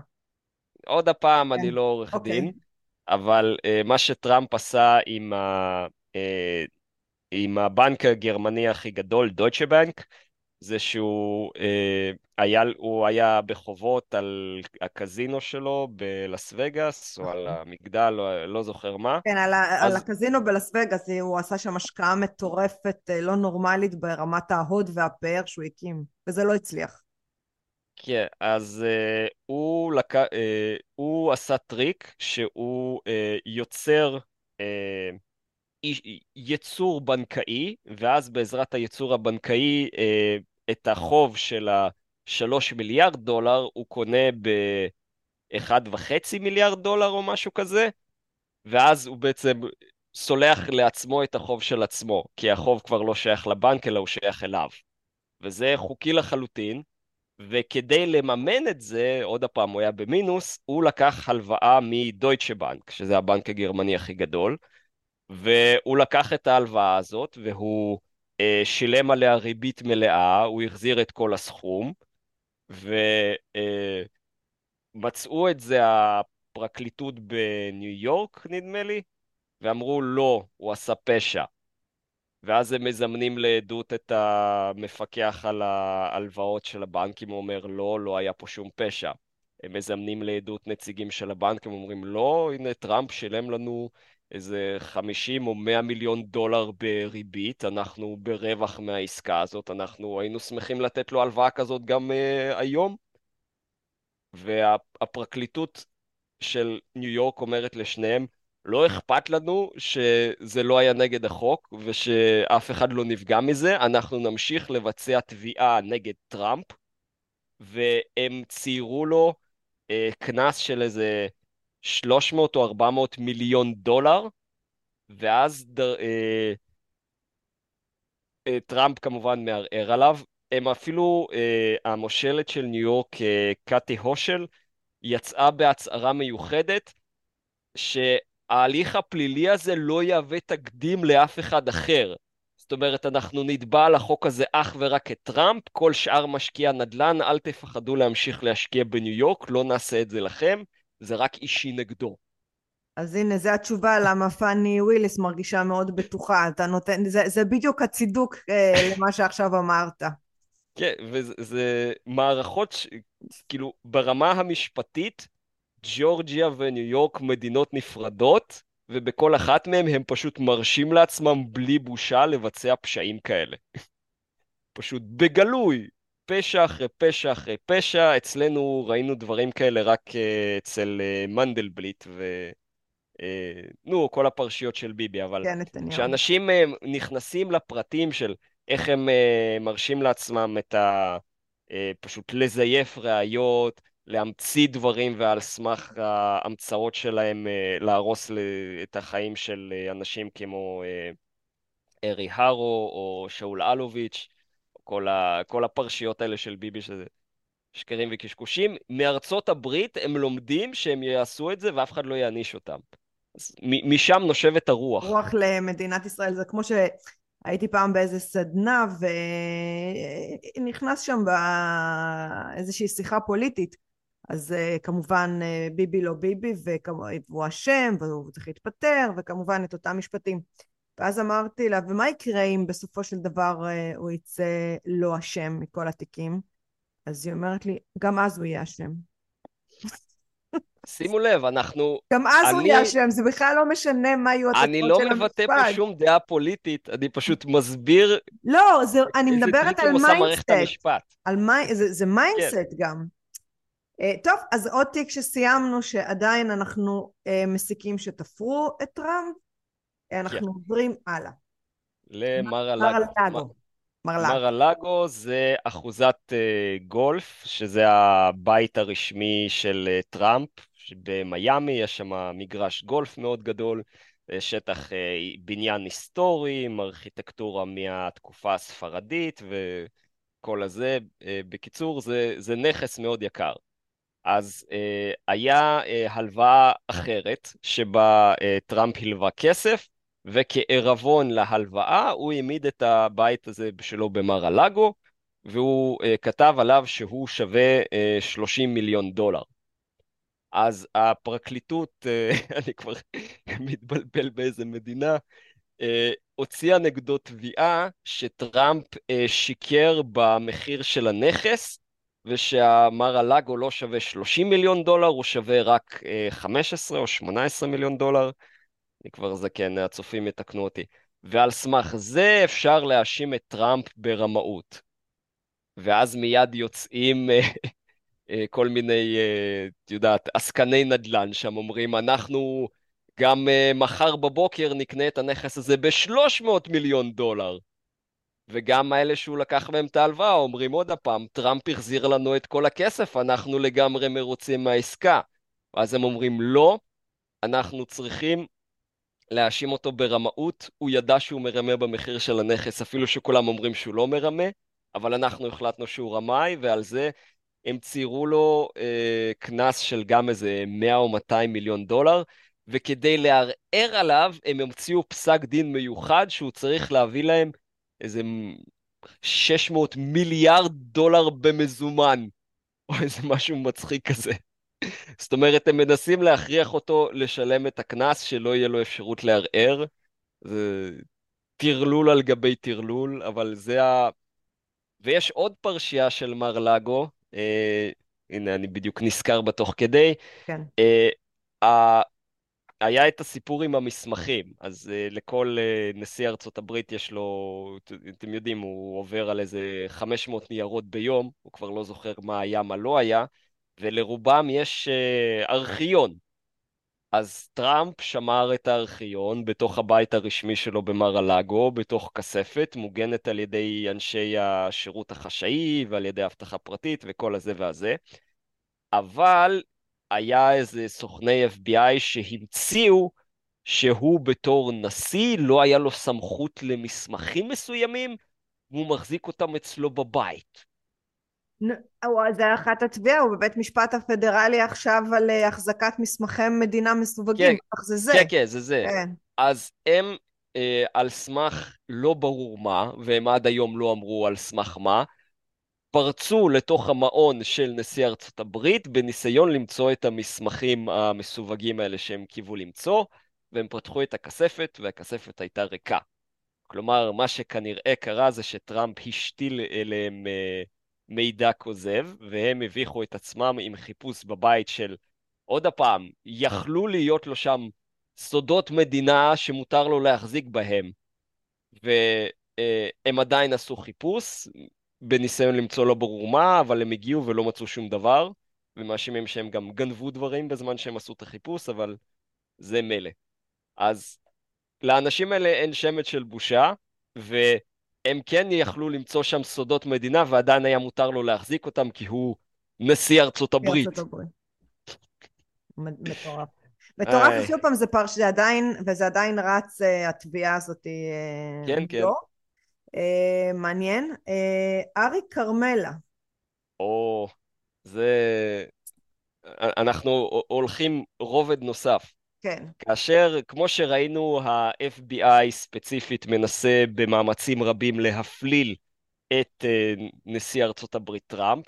עוד הפעם, כן. אני לא עורך. אוקיי. דין, אבל uh, מה שטראמפ עשה עם, ה... uh, עם הבנק הגרמני הכי גדול, דויטשה בנק, זה שהוא אה, היה, הוא היה בחובות על הקזינו שלו בלאס וגאס, או על. המגדל, לא, לא זוכר מה. כן, על, אז... על הקזינו בלאס וגאס, הוא עשה שם השקעה מטורפת, לא נורמלית, ברמת ההוד והפאר שהוא הקים, וזה לא הצליח. כן, אז אה, הוא, לק... אה, הוא עשה טריק שהוא אה, יוצר אה, יצור בנקאי, ואז בעזרת היצור הבנקאי אה, את החוב של השלוש מיליארד דולר הוא קונה ב-1.5 מיליארד דולר או משהו כזה, ואז הוא בעצם סולח לעצמו את החוב של עצמו, כי החוב כבר לא שייך לבנק, אלא הוא שייך אליו. וזה חוקי לחלוטין, וכדי לממן את זה, עוד פעם, הוא היה במינוס, הוא לקח הלוואה מדויטשה בנק, שזה הבנק הגרמני הכי גדול, והוא לקח את ההלוואה הזאת, והוא אה, שילם עליה ריבית מלאה, הוא החזיר את כל הסכום, ומצאו אה, את זה הפרקליטות בניו יורק, נדמה לי, ואמרו לא, הוא עשה פשע. ואז הם מזמנים לעדות את המפקח על ההלוואות של הבנקים, הוא אומר לא, לא היה פה שום פשע. הם מזמנים לעדות נציגים של הבנק, הם אומרים לא, הנה טראמפ שילם לנו איזה 50 או 100 מיליון דולר בריבית, אנחנו ברווח מהעסקה הזאת, אנחנו היינו שמחים לתת לו הלוואה כזאת גם uh, היום. והפרקליטות של ניו יורק אומרת לשניהם, לא אכפת לנו שזה לא היה נגד החוק ושאף אחד לא נפגע מזה, אנחנו נמשיך לבצע תביעה נגד טראמפ, והם ציירו לו אה, קנס של איזה 300 או 400 מיליון דולר, ואז דר, אה, אה, טראמפ כמובן מערער עליו. הם אפילו, אה, המושלת של ניו יורק, אה, קאטי הושל, יצאה בהצהרה מיוחדת, שההליך הפלילי הזה לא יהווה תקדים לאף אחד אחר. זאת אומרת, אנחנו נתבע על החוק הזה אך ורק את טראמפ, כל שאר משקיעי הנדל"ן, אל תפחדו להמשיך להשקיע בניו יורק, לא נעשה את זה לכם. זה רק אישי נגדו. אז הנה, זו התשובה למה פאני וויליס מרגישה מאוד בטוחה. אתה נותן, זה, זה בדיוק הצידוק אה, למה שעכשיו אמרת. כן, וזה מערכות, ש... כאילו, ברמה המשפטית, ג'ורג'יה וניו יורק מדינות נפרדות, ובכל אחת מהן הם פשוט מרשים לעצמם בלי בושה לבצע פשעים כאלה. פשוט בגלוי, פשע אחרי פשע אחרי פשע, אצלנו ראינו דברים כאלה רק uh, אצל uh, מנדלבליט ו... Uh, נו, כל הפרשיות של ביבי, אבל כן, כשאנשים נכנסים לפרטים של איך הם מרשים לעצמם את ה... פשוט לזייף ראיות, להמציא דברים ועל סמך ההמצאות שלהם uh, להרוס את החיים של uh, אנשים כמו uh, ארי הרו או שאול אלוביץ', כל, ה, כל הפרשיות האלה של ביבי, שזה שקרים וקשקושים. מארצות הברית הם לומדים שהם יעשו את זה ואף אחד לא יעניש אותם. אז משם נושבת הרוח. רוח למדינת ישראל, זה כמו שהייתי פעם באיזה סדנה ונכנס שם באיזושהי שיחה פוליטית. אז uh, כמובן uh, ביבי לא ביבי והוא אשם והוא צריך להתפטר וכמובן את אותם משפטים. ואז אמרתי לה, ומה יקרה אם בסופו של דבר אה, הוא יצא לא אשם מכל התיקים? אז היא אומרת לי, גם אז הוא יהיה אשם. שימו לב, אנחנו... גם אז אני... הוא יהיה אשם, זה בכלל לא משנה מה יהיו התוצאות של המשפט. אני לא מבטא פה שום דעה פוליטית, אני פשוט מסביר... לא, זה, אני מדברת על mindset. על מי... זה, זה mindset כן. גם. אה, טוב, אז עוד תיק שסיימנו, שעדיין אנחנו אה, מסיקים שתפרו את טראמפ, אנחנו כן. עוברים הלאה. למאר-א-לאגו. מאר-א-לאגו זה אחוזת גולף, שזה הבית הרשמי של טראמפ, במיאמי, יש שם מגרש גולף מאוד גדול, שטח בניין היסטורי, עם ארכיטקטורה מהתקופה הספרדית וכל הזה. בקיצור, זה, זה נכס מאוד יקר. אז uh, היה uh, הלוואה אחרת, שבה uh, טראמפ הלווה כסף, וכערבון להלוואה הוא העמיד את הבית הזה שלו במר הלאגו, והוא uh, כתב עליו שהוא שווה אה, 30 מיליון דולר. אז הפרקליטות, uh, אני כבר מתבלבל באיזה מדינה, uh, הוציאה נגדו תביעה שטראמפ uh, שיקר במחיר של הנכס, ושהמר הלאגו לא שווה 30 מיליון דולר, הוא שווה רק uh, 15 או 18 מיליון דולר. אני כבר זקן, הצופים יתקנו אותי. ועל סמך זה אפשר להאשים את טראמפ ברמאות. ואז מיד יוצאים אה, אה, כל מיני, אה, את יודעת, עסקני נדל"ן שם אומרים, אנחנו גם מחר בבוקר נקנה את הנכס הזה ב-300 מיליון דולר. וגם האלה שהוא לקח מהם את ההלוואה אומרים עוד הפעם, טראמפ החזיר לנו את כל הכסף, אנחנו לגמרי מרוצים מהעסקה. ואז הם אומרים, לא, אנחנו צריכים להאשים אותו ברמאות, הוא ידע שהוא מרמה במחיר של הנכס, אפילו שכולם אומרים שהוא לא מרמה, אבל אנחנו החלטנו שהוא רמאי, ועל זה הם ציירו לו אה, קנס אה, של גם איזה 100 או 200 מיליון דולר, וכדי לערער עליו, הם המציאו פסק דין מיוחד שהוא צריך להביא להם איזה 600 מיליארד דולר במזומן, או איזה משהו מצחיק כזה. זאת אומרת, הם מנסים להכריח אותו לשלם את הקנס, שלא יהיה לו אפשרות לערער. זה טרלול על גבי טרלול, אבל זה ה... ויש עוד פרשייה של מר לגו, אה, הנה, אני בדיוק נזכר בתוך כדי. כן. אה, היה את הסיפור עם המסמכים, אז uh, לכל uh, נשיא ארצות הברית יש לו, אתם יודעים, הוא עובר על איזה 500 ניירות ביום, הוא כבר לא זוכר מה היה, מה לא היה, ולרובם יש uh, ארכיון. אז טראמפ שמר את הארכיון בתוך הבית הרשמי שלו במר הלאגו, בתוך כספת, מוגנת על ידי אנשי השירות החשאי ועל ידי אבטחה פרטית וכל הזה והזה. אבל היה איזה סוכני FBI שהמציאו שהוא בתור נשיא, לא היה לו סמכות למסמכים מסוימים, והוא מחזיק אותם אצלו בבית. זה אחת התביעה, הוא בבית משפט הפדרלי עכשיו על אה, החזקת מסמכי מדינה מסווגים, כן, אך זה זה. כן, כן, זה זה. כן. אז הם אה, על סמך לא ברור מה, והם עד היום לא אמרו על סמך מה, פרצו לתוך המעון של נשיא ארצות הברית בניסיון למצוא את המסמכים המסווגים האלה שהם קיוו למצוא, והם פתחו את הכספת והכספת הייתה ריקה. כלומר, מה שכנראה קרה זה שטראמפ השתיל אליהם אה, מידע כוזב, והם הביכו את עצמם עם חיפוש בבית של, עוד הפעם, יכלו להיות לו שם סודות מדינה שמותר לו להחזיק בהם, והם עדיין עשו חיפוש, בניסיון למצוא לא ברור מה, אבל הם הגיעו ולא מצאו שום דבר, ומאשימים שהם גם גנבו דברים בזמן שהם עשו את החיפוש, אבל זה מילא. אז לאנשים האלה אין שמץ של בושה, והם כן יכלו למצוא שם סודות מדינה, ועדיין היה מותר לו להחזיק אותם, כי הוא נשיא ארצות הברית. מטורף. מטורף, שוב פעם, זה פרש, זה עדיין, וזה עדיין רץ, אה, התביעה הזאת. אה, כן, כן. אה, מעניין. אה, אריק כרמלה. או, זה... אנחנו הולכים רובד נוסף. כן. כאשר, כמו שראינו, ה-FBI ספציפית מנסה במאמצים רבים להפליל את uh, נשיא ארצות הברית טראמפ,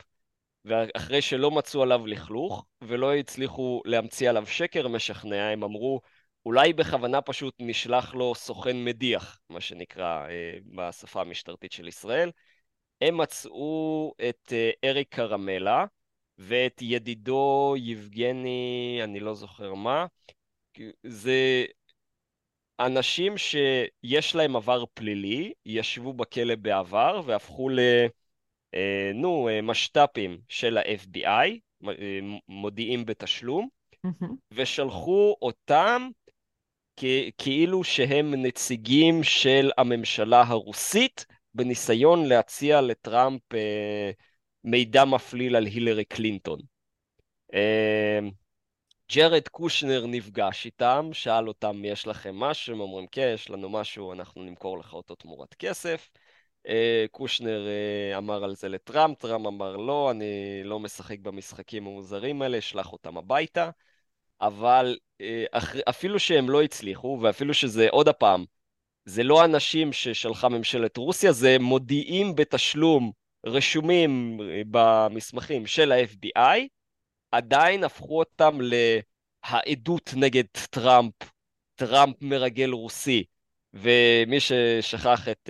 ואחרי שלא מצאו עליו לכלוך, ולא הצליחו להמציא עליו שקר משכנע, הם אמרו, אולי בכוונה פשוט נשלח לו סוכן מדיח, מה שנקרא אה, בשפה המשטרתית של ישראל. הם מצאו את אה, אריק קרמלה ואת ידידו יבגני, אני לא זוכר מה. זה אנשים שיש להם עבר פלילי, ישבו בכלא בעבר והפכו ל... אה, נו, משת"פים של ה-FBI, מודיעים בתשלום. ושלחו אותם כאילו שהם נציגים של הממשלה הרוסית בניסיון להציע לטראמפ אה, מידע מפליל על הילרי קלינטון. אה, ג'רד קושנר נפגש איתם, שאל אותם, יש לכם משהו? הם אומרים, כן, יש לנו משהו, אנחנו נמכור לך אותו תמורת כסף. אה, קושנר אה, אמר על זה לטראמפ, טראמפ אמר לא, אני לא משחק במשחקים המוזרים האלה, אשלח אותם הביתה. אבל אה, אפילו שהם לא הצליחו, ואפילו שזה, עוד הפעם, זה לא אנשים ששלחה ממשלת רוסיה, זה מודיעים בתשלום רשומים אה, במסמכים של ה-FBI, עדיין הפכו אותם לעדות נגד טראמפ, טראמפ מרגל רוסי. ומי ששכח את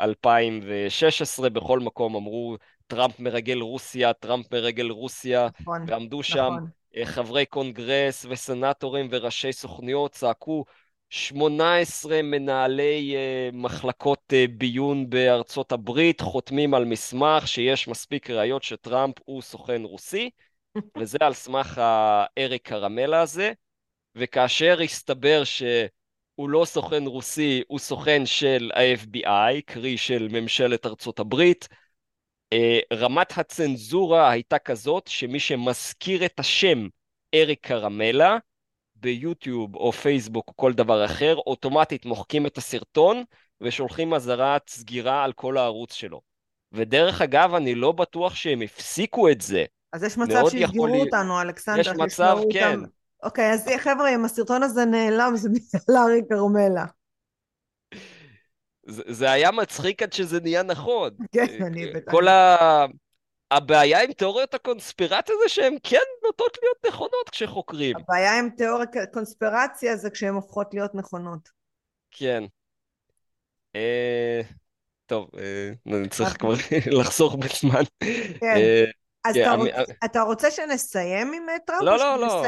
2016, אה, בכל מקום אמרו טראמפ מרגל רוסיה, טראמפ מרגל רוסיה, נכון, ועמדו שם נכון. אה, חברי קונגרס וסנטורים וראשי סוכניות צעקו 18 מנהלי uh, מחלקות uh, ביון בארצות הברית חותמים על מסמך שיש מספיק ראיות שטראמפ הוא סוכן רוסי, וזה על סמך האריק קרמלה הזה, וכאשר הסתבר שהוא לא סוכן רוסי, הוא סוכן של ה-FBI, קרי של ממשלת ארצות הברית, אה, רמת הצנזורה הייתה כזאת שמי שמזכיר את השם אריק קרמלה, ביוטיוב או פייסבוק או כל דבר אחר, אוטומטית מוחקים את הסרטון ושולחים אזהרת סגירה על כל הערוץ שלו. ודרך אגב, אני לא בטוח שהם הפסיקו את זה. אז יש מצב שיסגרו יכול... אותנו, אלכסנדר. יש מצב, כן. אותם. אוקיי, אז חבר'ה, אם הסרטון הזה נעלם, זה בגלל ארי כרמלה. זה, זה היה מצחיק עד שזה נהיה נכון. כן, אני בטח. כל ה... הבעיה עם תיאוריות הקונספירציה זה שהן כן נוטות להיות נכונות כשחוקרים. הבעיה עם תיאוריות קונספירציה זה כשהן הופכות להיות נכונות. כן. אה, טוב, אה, אני צריך כבר לחסוך בזמן. כן. אה, אז כן, אתה רוצה שנסיים עם טראמפ? לא, לא, לא.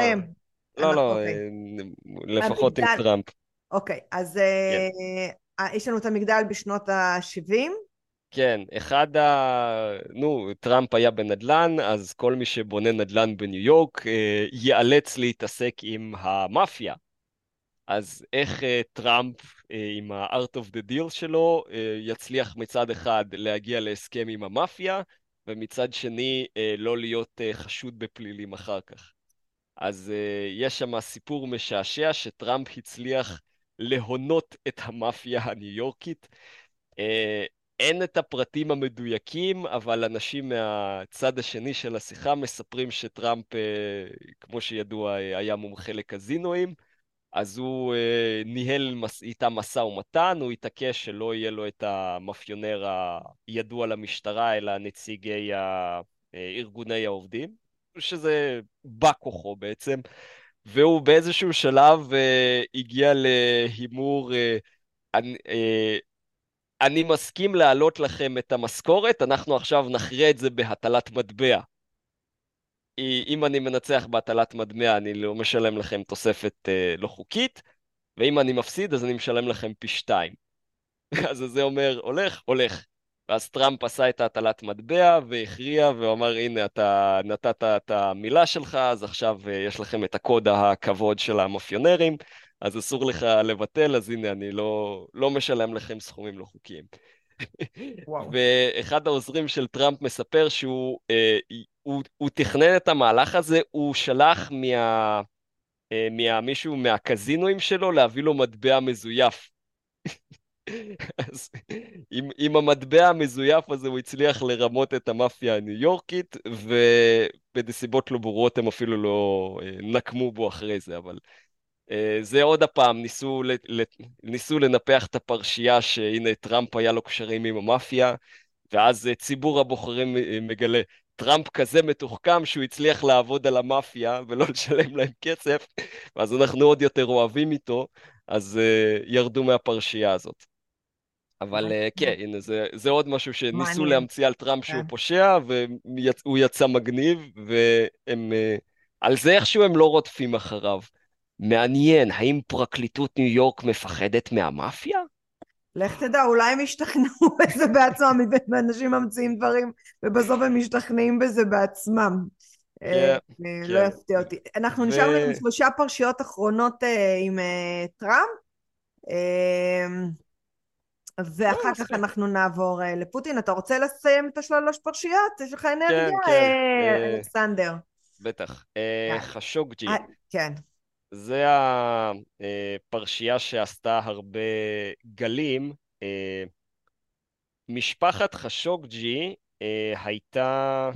לא, לא, אוקיי. לפחות עם טראמפ. אוקיי, אז כן. יש לנו את המגדל בשנות ה-70. כן, אחד ה... נו, טראמפ היה בנדל"ן, אז כל מי שבונה נדל"ן בניו יורק אה, ייאלץ להתעסק עם המאפיה. אז איך אה, טראמפ אה, עם ה-art of the deal שלו יצליח מצד אחד להגיע להסכם עם המאפיה, ומצד שני לא להיות חשוד בפלילים אחר כך. אז יש שם סיפור משעשע שטראמפ הצליח להונות את המאפיה הניו יורקית. אין את הפרטים המדויקים, אבל אנשים מהצד השני של השיחה מספרים שטראמפ, אה, כמו שידוע, היה מומחה לקזינואים, אז הוא אה, ניהל איתם משא ומתן, הוא התעקש שלא יהיה לו את המאפיונר הידוע למשטרה, אלא נציגי אה, ארגוני העובדים, שזה בא כוחו בעצם, והוא באיזשהו שלב הגיע להימור אני מסכים להעלות לכם את המשכורת, אנחנו עכשיו נכריע את זה בהטלת מטבע. אם אני מנצח בהטלת מטבע, אני לא משלם לכם תוספת אה, לא חוקית, ואם אני מפסיד, אז אני משלם לכם פי שתיים. אז זה אומר, הולך, הולך. ואז טראמפ עשה את ההטלת מטבע והכריע ואמר, הנה, אתה נתת את המילה שלך, אז עכשיו אה, יש לכם את הקוד הכבוד של המאפיונרים. אז אסור לך לבטל, אז הנה, אני לא, לא משלם לכם סכומים לא חוקיים. ואחד העוזרים של טראמפ מספר שהוא אה, הוא, הוא תכנן את המהלך הזה, הוא שלח מה, אה, מה, מישהו מהקזינואים שלו להביא לו מטבע מזויף. אז עם, עם המטבע המזויף הזה הוא הצליח לרמות את המאפיה הניו יורקית, ובנסיבות לא ברורות הם אפילו לא אה, נקמו בו אחרי זה, אבל אה, זה עוד הפעם, ניסו, ניסו לנפח את הפרשייה שהנה טראמפ היה לו קשרים עם המאפיה, ואז אה, ציבור הבוחרים מגלה, טראמפ כזה מתוחכם שהוא הצליח לעבוד על המאפיה ולא לשלם להם כסף, ואז אנחנו עוד יותר אוהבים איתו, אז uh, ירדו מהפרשייה הזאת. אבל uh, כן, הנה, זה, זה עוד משהו שניסו. להמציא על טראמפ שהוא כן. פושע, והוא יצא מגניב, והם... Uh, על זה איכשהו הם לא רודפים אחריו. מעניין, האם פרקליטות ניו יורק מפחדת מהמאפיה? לך תדע, אולי הם ישתכנעו בזה בעצמם, אנשים ממציאים דברים ובסוף הם משתכנעים בזה בעצמם. אה, כן, אה, לא כן. יפתיע אותי. אנחנו נשארנו עם שלושה פרשיות אחרונות אה, עם טראמפ, ואחר כך אנחנו נעבור לפוטין. אתה רוצה לסיים את השלוש פרשיות? יש לך אנרגיה, כן, אלכסנדר? בטח. חשוקג'י. כן. זה הפרשייה שעשתה הרבה גלים. אה, משפחת חשוקג'י אה, הייתה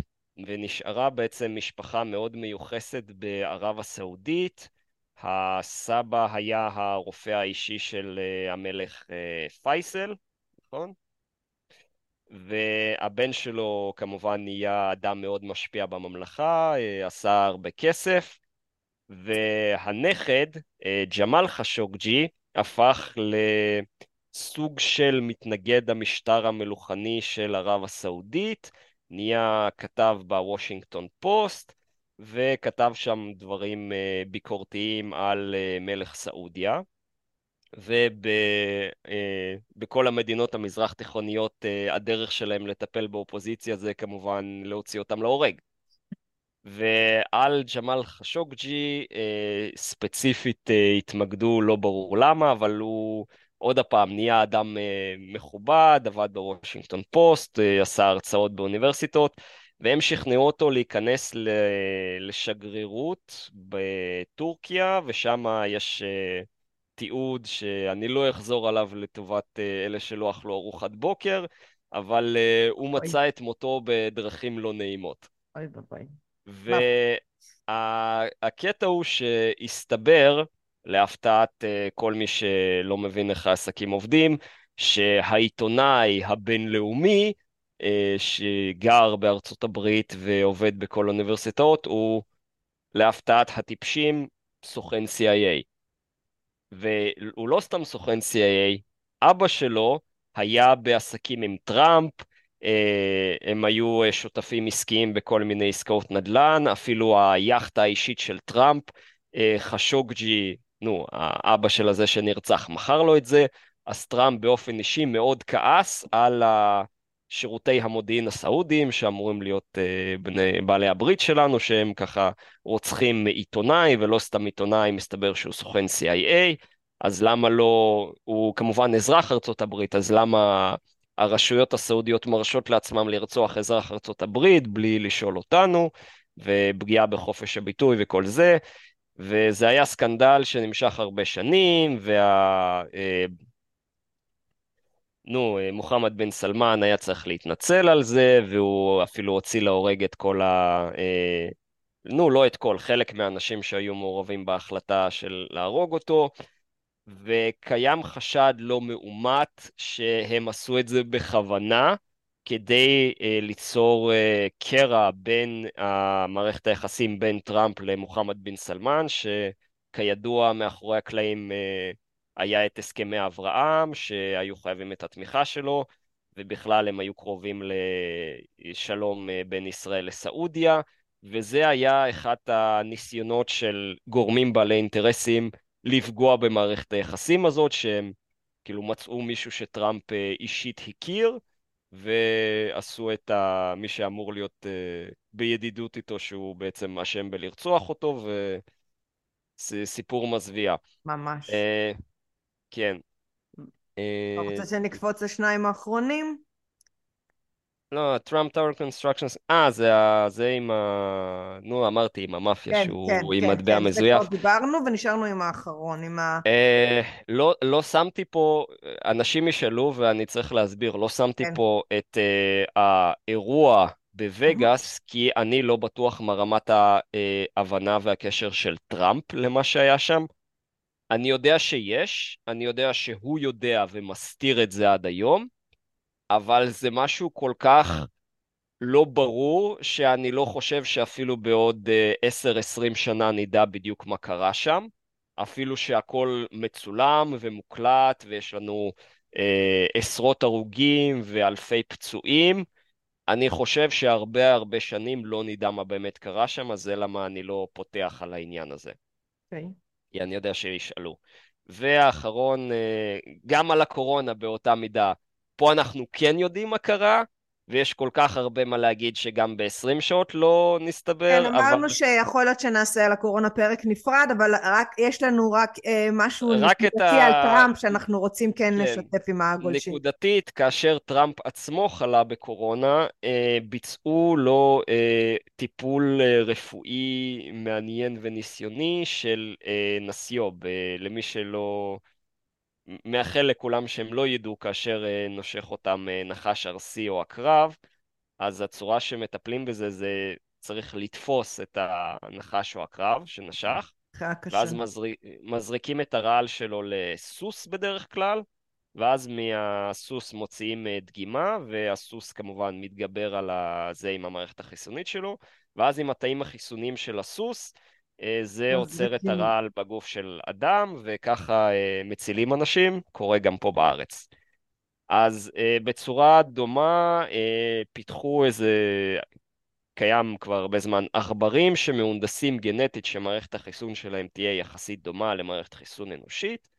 ונשארה בעצם משפחה מאוד מיוחסת בערב הסעודית. הסבא היה הרופא האישי של אה, המלך פייסל, נכון? והבן שלו כמובן נהיה אדם מאוד משפיע בממלכה, עשה הרבה כסף. והנכד, אה, ג'מאל חשוקג'י, הפך לסוג של מתנגד המשטר המלוכני של ערב הסעודית, נהיה כתב בוושינגטון פוסט, וכתב שם דברים אה, ביקורתיים על אה, מלך סעודיה. ובכל המדינות המזרח תיכוניות הדרך שלהם לטפל באופוזיציה זה כמובן להוציא אותם להורג. ועל ג'מאל חשוקג'י אה, ספציפית אה, התמקדו, לא ברור למה, אבל הוא עוד הפעם נהיה אדם אה, מכובד, עבד בוושינגטון פוסט, עשה הרצאות באוניברסיטות, והם שכנעו אותו להיכנס לשגרירות בטורקיה, ושם יש אה, תיעוד שאני לא אחזור עליו לטובת אה, אלה שלא אכלו ארוחת בוקר, אבל הוא מצא את מותו בדרכים לא נעימות. אוי ואבוי. והקטע הוא שהסתבר, להפתעת כל מי שלא מבין איך העסקים עובדים, שהעיתונאי הבינלאומי אה, שגר בארצות הברית ועובד בכל האוניברסיטאות הוא להפתעת הטיפשים סוכן CIA. והוא לא סתם סוכן CIA, אבא שלו היה בעסקים עם טראמפ, אה, הם היו אה, שותפים עסקיים בכל מיני עסקאות נדל"ן, אפילו היאכטה האישית של טראמפ, חשוקג'י, נו, האבא של הזה שנרצח, מכר לו את זה, אז טראמפ באופן אישי מאוד כעס על שירותי המודיעין הסעודיים שאמורים להיות uh, בני, בעלי הברית שלנו, שהם ככה רוצחים עיתונאי, ולא סתם עיתונאי, מסתבר שהוא סוכן CIA, אז למה לא, הוא כמובן אזרח ארצות הברית, אז למה הרשויות הסעודיות מרשות לעצמם לרצוח אזרח ארצות הברית בלי לשאול אותנו, ופגיעה בחופש הביטוי וכל זה, וזה היה סקנדל שנמשך הרבה שנים, וה... נו, אה, מוחמד בן סלמן היה צריך להתנצל על זה, והוא אפילו הוציא להורג את כל ה... אה, נו, לא את כל, חלק מהאנשים שהיו מעורבים בהחלטה של להרוג אותו, וקיים חשד לא מאומת שהם עשו את זה בכוונה, כדי אה, ליצור אה, קרע בין מערכת היחסים בין טראמפ למוחמד בן סלמן, שכידוע מאחורי הקלעים אה, היה את הסכמי אברהם, שהיו חייבים את התמיכה שלו, ובכלל הם היו קרובים לשלום אה, בין ישראל לסעודיה, וזה היה אחד הניסיונות של גורמים בעלי אינטרסים לפגוע במערכת היחסים הזאת, שהם כאילו מצאו מישהו שטראמפ אה, אישית הכיר, ועשו את ה... מי שאמור להיות uh, בידידות איתו, שהוא בעצם אשם בלרצוח אותו, וסיפור מזוויע. ממש. כן. אתה רוצה שנקפוץ לשניים האחרונים? לא, Trump Tower constructions, אה, זה, זה עם ה... נו, אמרתי, עם המאפיה, כן, שהוא כן, עם כן, מטבע כן, מזויף. כן, זה כבר דיברנו ונשארנו עם האחרון, עם ה... אה, לא, לא שמתי פה, אנשים ישאלו ואני צריך להסביר, לא שמתי כן. פה את אה, האירוע בווגאס, mm-hmm. כי אני לא בטוח מה רמת ההבנה והקשר של טראמפ למה שהיה שם. אני יודע שיש, אני יודע שהוא יודע ומסתיר את זה עד היום, אבל זה משהו כל כך לא ברור, שאני לא חושב שאפילו בעוד 10-20 uh, שנה נדע בדיוק מה קרה שם, אפילו שהכל מצולם ומוקלט ויש לנו uh, עשרות הרוגים ואלפי פצועים. אני חושב שהרבה הרבה שנים לא נדע מה באמת קרה שם, אז זה למה אני לא פותח על העניין הזה. אוקיי. Okay. אני יודע שישאלו. והאחרון, אה, גם על הקורונה באותה מידה, פה אנחנו כן יודעים מה קרה, ויש כל כך הרבה מה להגיד שגם ב-20 שעות לא נסתבר. כן, אמרנו אבל... שיכול להיות שנעשה על הקורונה פרק נפרד, אבל רק, יש לנו רק אה, משהו נקודתי ה... על טראמפ שאנחנו רוצים כן, כן לשתף עם הגולשים. נקודתית, כאשר טראמפ עצמו חלה בקורונה, אה, ביצעו לו אה, טיפול אה, רפואי מעניין וניסיוני של אה, נסיו, ב- למי שלא... מאחל לכולם שהם לא ידעו כאשר אה, נושך אותם אה, נחש ארסי או עקרב, אז הצורה שמטפלים בזה זה צריך לתפוס את הנחש או עקרב שנשך, ואז מזריק, מזריקים את הרעל שלו לסוס בדרך כלל, ואז מהסוס מוציאים אה, דגימה, והסוס כמובן מתגבר על זה עם המערכת החיסונית שלו, ואז עם התאים החיסוניים של הסוס, זה עוצר את הרעל בגוף של אדם, וככה אה, מצילים אנשים, קורה גם פה בארץ. אז אה, בצורה דומה פיתחו איזה, קיים כבר הרבה זמן, עכברים שמהונדסים גנטית שמערכת החיסון שלהם תהיה יחסית דומה למערכת חיסון אנושית,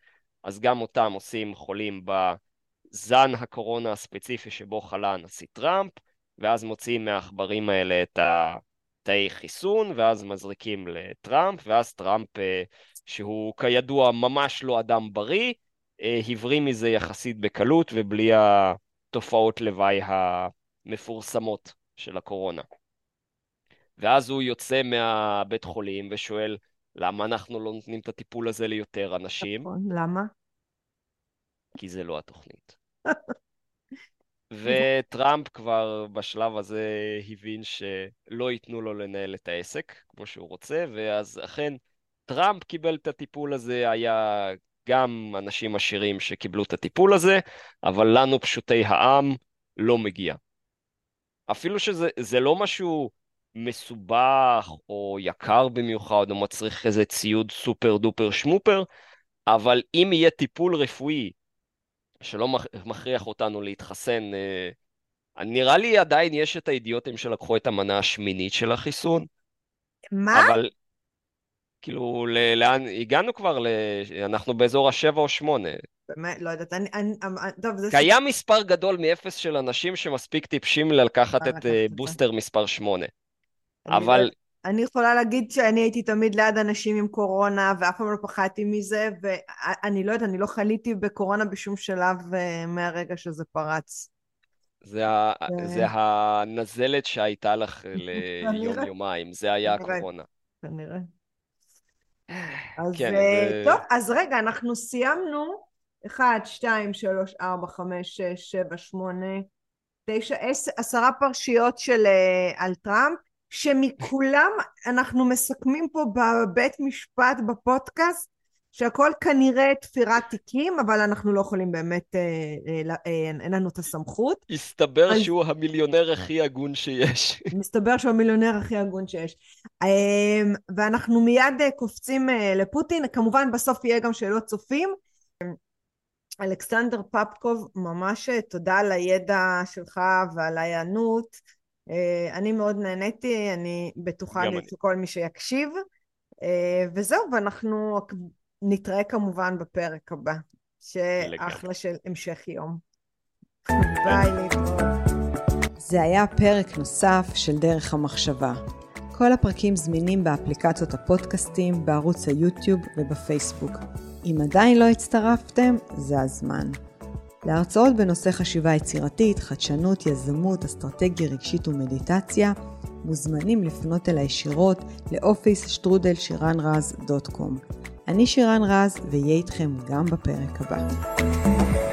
אז גם אותם עושים חולים בזן הקורונה הספציפי שבו חלה הנשיא טראמפ, ואז מוציאים מהעכברים האלה את ה... תאי חיסון, ואז מזריקים לטראמפ, ואז טראמפ, אה, שהוא כידוע ממש לא אדם בריא, אה, הבריא מזה יחסית בקלות ובלי התופעות לוואי המפורסמות של הקורונה. ואז הוא יוצא מהבית חולים ושואל, למה אנחנו לא נותנים את הטיפול הזה ליותר אנשים? נכון, למה? כי זה לא התוכנית. וטראמפ כבר בשלב הזה הבין שלא ייתנו לו לנהל את העסק כמו שהוא רוצה, ואז אכן טראמפ קיבל את הטיפול הזה, היה גם אנשים עשירים שקיבלו את הטיפול הזה, אבל לנו פשוטי העם לא מגיע. אפילו שזה לא משהו מסובך או יקר במיוחד או מצריך איזה ציוד סופר דופר שמופר, אבל אם יהיה טיפול רפואי שלא מכריח אותנו להתחסן, אה, נראה לי עדיין יש את האידיוטים שלקחו את המנה השמינית של החיסון. מה? אבל כאילו, לאן, הגענו כבר, ל... אנחנו באזור השבע או שמונה. באמת, לא יודעת, אני, אני, טוב, זה... קיים מספר גדול מאפס של אנשים שמספיק טיפשים לקחת את אה, בוסטר מספר שמונה. אבל... אני יכולה להגיד שאני הייתי תמיד ליד אנשים עם קורונה ואף פעם לא פחדתי מזה ואני לא יודעת, אני לא חליתי בקורונה בשום שלב אה, מהרגע שזה פרץ. זה, ה... זה הנזלת שהייתה לך ליום-יומיים, זה היה הקורונה. כנראה. אז כן, אה, זה... טוב, אז רגע, אנחנו סיימנו 1, 2, 3, 4, 5, 6, 7, 8, 9, 10, עשרה פרשיות של uh, על טראמפ, שמכולם אנחנו מסכמים פה בבית משפט בפודקאסט שהכל כנראה תפירת תיקים, אבל אנחנו לא יכולים באמת, אה, אה, אה, אין לנו את הסמכות. הסתבר אז... שהוא המיליונר הכי הגון שיש. מסתבר שהוא המיליונר הכי הגון שיש. אה, ואנחנו מיד אה, קופצים אה, לפוטין, כמובן בסוף יהיה גם שאלות צופים. אלכסנדר פפקוב, ממש אה, תודה על הידע שלך ועל ההיענות. אה, אני מאוד נהניתי, אני בטוחה לכל מי שיקשיב. אה, וזהו, ואנחנו נתראה כמובן בפרק הבא, שאחלה של המשך יום. ביי, להתראות. זה היה פרק נוסף של דרך המחשבה. כל הפרקים זמינים באפליקציות הפודקאסטים, בערוץ היוטיוב ובפייסבוק. אם עדיין לא הצטרפתם, זה הזמן. להרצאות בנושא חשיבה יצירתית, חדשנות, יזמות, אסטרטגיה רגשית ומדיטציה, מוזמנים לפנות אל הישירות לאופיס שטרודל שירן רז דוט קום. אני שירן רז, ואהיה איתכם גם בפרק הבא.